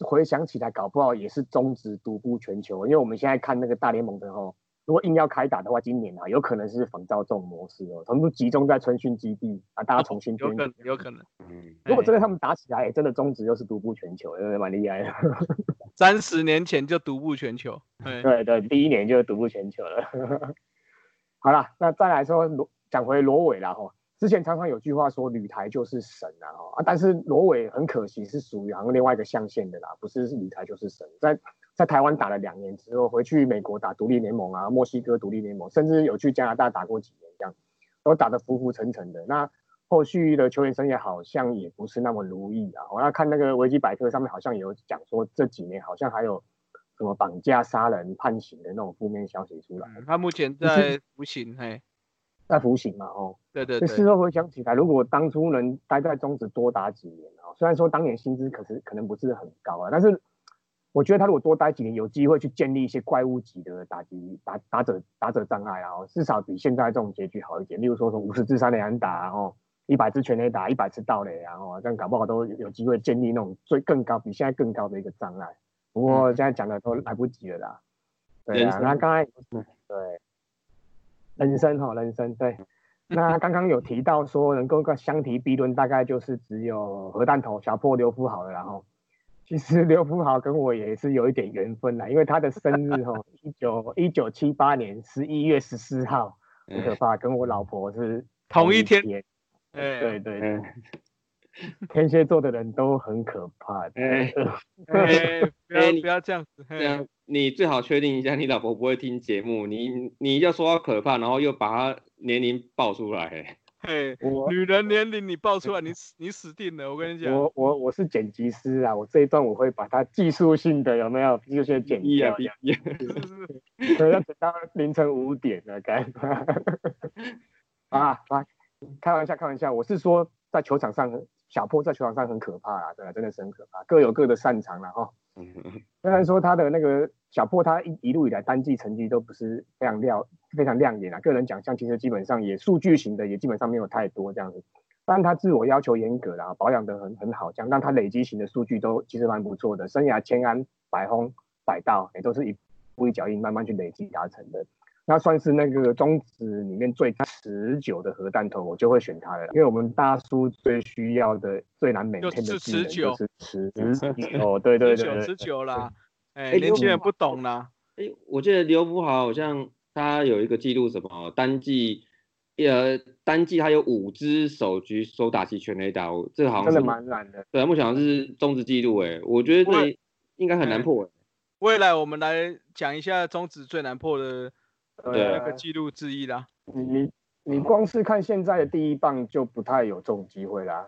回想起来，搞不好也是中职独步全球，因为我们现在看那个大联盟的哈、如果硬要开打的话，今年啊，有可能是仿照这种模式哦，全部集中在春训基地啊，大家重新编组。有可能，有可能。嗯，如果真的他们打起来，真的中职又是独步全球，真的蛮厉害的。三十年前就独步全球。对对对，第一年就独步全球了。好了，那再来说罗讲回罗伟了哈。之前常常有句话说吕台就是神啊啊，但是罗伟很可惜是属于好像另外一个象限的啦，不是吕台就是神。在在台湾打了两年之后，回去美国打独立联盟啊，墨西哥独立联盟，甚至有去加拿大打过几年，这样都打得浮浮沉沉的。那后续的球员生涯好像也不是那么如意啊。我要看那个维基百科上面好像有讲说这几年好像还有什么绑架、杀人、判刑的那种负面消息出来。他目前在服刑，嘿。在服刑嘛，哦，对对对。事后回想起来，如果当初能待在中职多打几年啊，虽然说当年薪资可是可能不是很高啊，但是我觉得他如果多待几年，有机会去建立一些怪物级的打击打打者打者障碍啊，至少比现在这种结局好一点。例如说说五十至三垒安打，然后一百支全垒打，一百次盗垒，然后这样搞不好都有机会建立那种最更高比现在更高的一个障碍。不过现在讲的都来不及了啦。对啊，那刚才对。人生哈，人生对。那刚刚有提到说能够相提并论，大概就是只有核弹头小破刘福豪了。然后，其实刘福豪跟我也是有一点缘分啦，因为他的生日哈，一九一九七八年十一月十四号，很可怕，跟我老婆是同一天。对对对。天蝎座的人都很可怕。哎，不要不要这样子。这样，你最好确定一下，你老婆不会听节目。你你要说她可怕，然后又把她年龄报出来。嘿，女人年龄你报出来，你死你死定了。我跟你讲，我我我是剪辑师啊，我这一段我会把它技术性的有没有有些剪掉。可能要等到凌晨五点了，该。啊，来，开玩笑，开玩笑，我是说在球场上。小破在球场上很可怕啊，对啊，真的是很可怕，各有各的擅长了哈。虽然说他的那个小破，他一一路以来单季成绩都不是非常亮、非常亮眼啊，个人奖项其实基本上也数据型的，也基本上没有太多这样子。但他自我要求严格啦，保养的很很好，这样让他累积型的数据都其实蛮不错的，生涯千安、百轰、百道也都是一步一脚印慢慢去累积达成的。那算是那个中子里面最持久的核弹头，我就会选它了。因为我们大叔最需要的、最难每天的技能就是持 久。哦对对对，持久啦。哎，年轻人不懂啦。哎，我记得刘福豪好像他有一个记录，什么单季，呃，单季他有五支手局手打击全垒打，这个好像真的蛮难的。对，目前好像是中职记录，哎，我觉得这应该很难破。未来我们来讲一下中职最难破的。对，那个记录之一啦。你你你光是看现在的第一棒就不太有这种机会啦。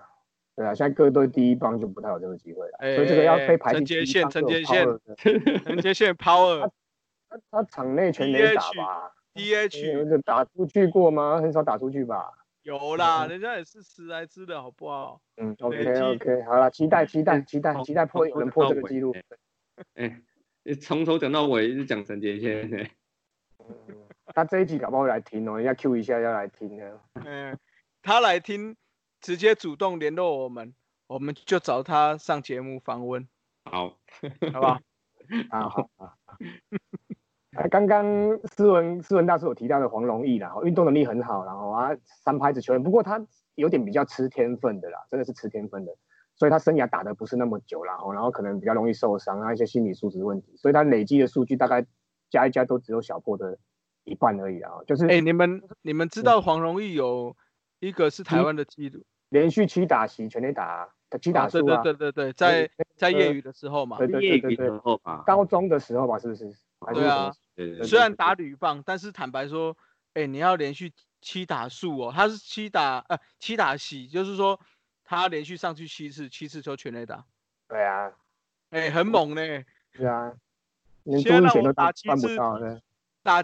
对啊，现在各队第一棒就不太有这个机会了。所以这个要被排进陈杰宪，陈杰宪，陈杰宪 power。他他场内全垒打吧？DH 打出去过吗？很少打出去吧？有啦，人家也是十来支的好不好？嗯，OK OK，好了，期待期待期待期待破有人破这个记录。哎，从头讲到尾一直讲陈杰宪。他这一集搞不好来听哦，要 Q 一下要来听的。嗯，他来听，直接主动联络我们，我们就找他上节目访问。好，好不好？啊好啊。刚刚斯文斯文大师有提到的黄龙毅啦，运动能力很好，然后啊三拍子球员，不过他有点比较吃天分的啦，真的是吃天分的，所以他生涯打的不是那么久然后然后可能比较容易受伤啊一些心理素质问题，所以他累积的数据大概。加一加都只有小破的一半而已啊！就是哎，你们你们知道黄荣义有一个是台湾的记录，连续七打席全垒打，七打数啊！对对对对对，在在业余的时候嘛，对对对对，高中的时候吧，是不是？对啊，虽然打铝棒，但是坦白说，哎，你要连续七打数哦，他是七打呃七打席，就是说他连续上去七次，七次就全垒打。对啊，哎，很猛呢。是啊。先让我打七次，打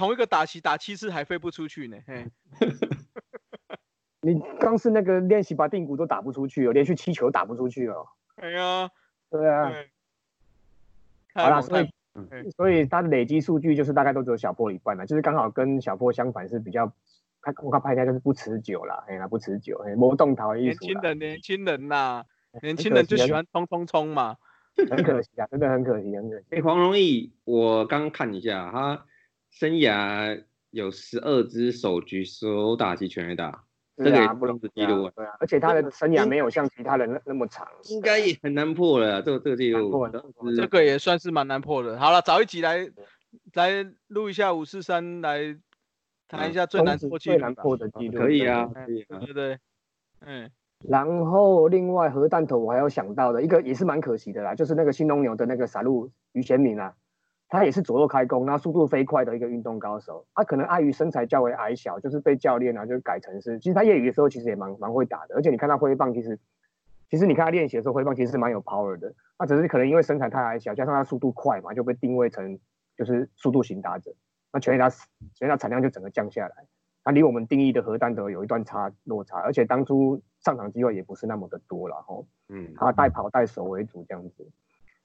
同一个打七打七次还飞不出去呢。你刚是那个练习把定骨都打不出去哦，连续七球打不出去哦。哎呀，对啊。好了，所以所以他的累积数据就是大概都只有小波一半了，就是刚好跟小波相反，是比较他我看拍下就是不持久了，哎呀不持久，哎魔动桃年轻人年轻人呐，年轻人就喜欢冲冲冲嘛。很可惜啊，真的很可惜，很可惜。哎，黄荣义，我刚看一下，他生涯有十二支首局手打击全垒打，这个不能是记录啊对啊，而且他的生涯没有像其他人那那么长，应该也很难破了啊，这个这个记录这个也算是蛮难破的。好了，找一集来来录一下五四三，来谈一下最难破最难。破的记录，可以啊，可以啊对，不对？嗯，然后另外核弹头我还要想到的一个也是蛮可惜的啦，就是那个新农牛的那个傻路于贤明啊，他也是左右开弓，然后速度飞快的一个运动高手。他可能碍于身材较为矮小，就是被教练啊就改成是，其实他业余的时候其实也蛮蛮会打的，而且你看他挥棒其实。其实你看他练习的时候挥棒其实是蛮有 power 的，那只是可能因为身材太矮小，加上他速度快嘛，就被定位成就是速度型打者，那全垒打全垒打产量就整个降下来。他离我们定义的核弹头有一段差落差，而且当初上场机会也不是那么的多了吼，嗯，他带跑带守为主这样子。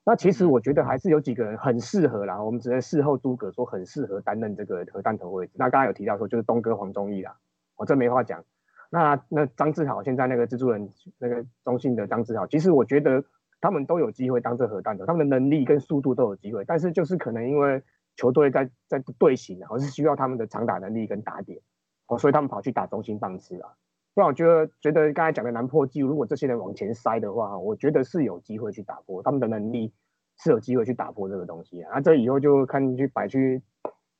那其实我觉得还是有几个人很适合啦，我们只能事后诸葛说很适合担任这个核弹头位置。那刚刚有提到说就是东哥黄忠义啦，我、这没话讲。那那张志豪现在那个蜘蛛人那个中信的张志豪，其实我觉得他们都有机会当这核弹头，他们的能力跟速度都有机会，但是就是可能因为球队在在队形啊，或是需要他们的长打能力跟打点，哦，所以他们跑去打中心棒次啊。不然我觉得觉得刚才讲的难破纪录，如果这些人往前塞的话，我觉得是有机会去打破，他们的能力是有机会去打破这个东西啊。那这以后就看去摆去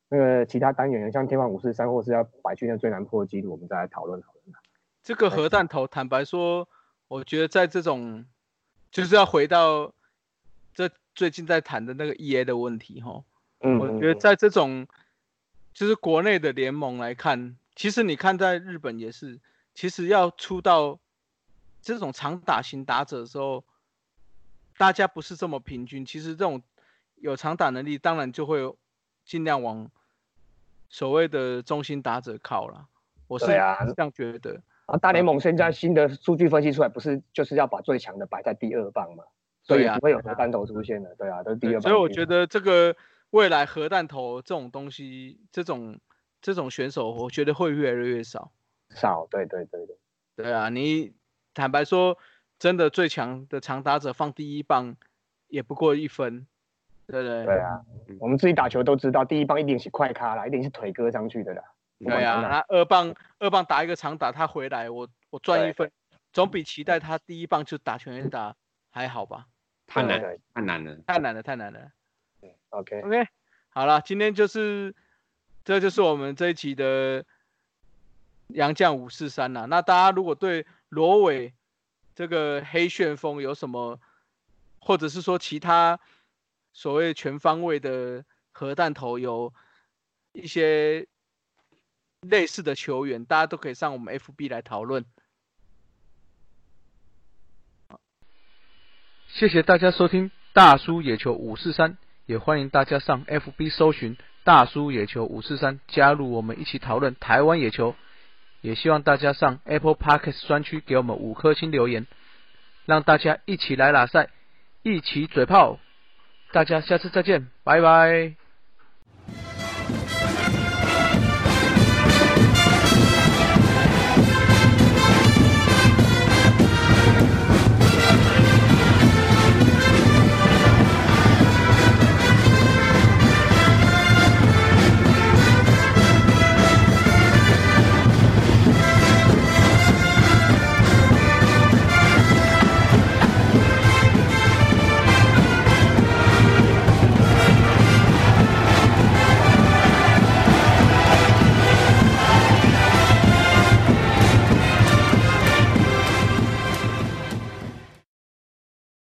那个其他单元，像天王五四三，或是要摆去那最难破的纪录，我们再来讨论讨论。这个核弹头，坦白说，我觉得在这种就是要回到这最近在谈的那个 E A 的问题哈。嗯，我觉得在这种就是国内的联盟来看，其实你看在日本也是，其实要出到这种长打型打者的时候，大家不是这么平均。其实这种有长打能力，当然就会尽量往所谓的中心打者靠了。我是这样觉得。啊，大联盟现在新的数据分析出来，不是就是要把最强的摆在第二棒嘛？所以不会有核弹头出现的，对啊，都是第二棒。所以我觉得这个未来核弹头这种东西，这种这种选手，我觉得会越来越少。少，对对对对，对啊，你坦白说，真的最强的长打者放第一棒，也不过一分，对不对？对啊，我们自己打球都知道，第一棒一定是快咖啦，一定是腿割上去的啦。对啊，从哪那二棒二棒打一个长打，他回来我我赚一分，总比期待他第一棒就打全垒打还好吧？太难对太难了，太难了，太难了。OK，OK，好了，今天就是这就是我们这一期的杨将五四三呐。那大家如果对罗伟这个黑旋风有什么，或者是说其他所谓全方位的核弹头有一些类似的球员，大家都可以上我们 FB 来讨论。谢谢大家收听大叔野球五四三，也欢迎大家上 FB 搜寻大叔野球五四三，加入我们一起讨论台湾野球。也希望大家上 Apple Podcast 专区给我们五颗星留言，让大家一起来拉赛，一起嘴炮。大家下次再见，拜拜。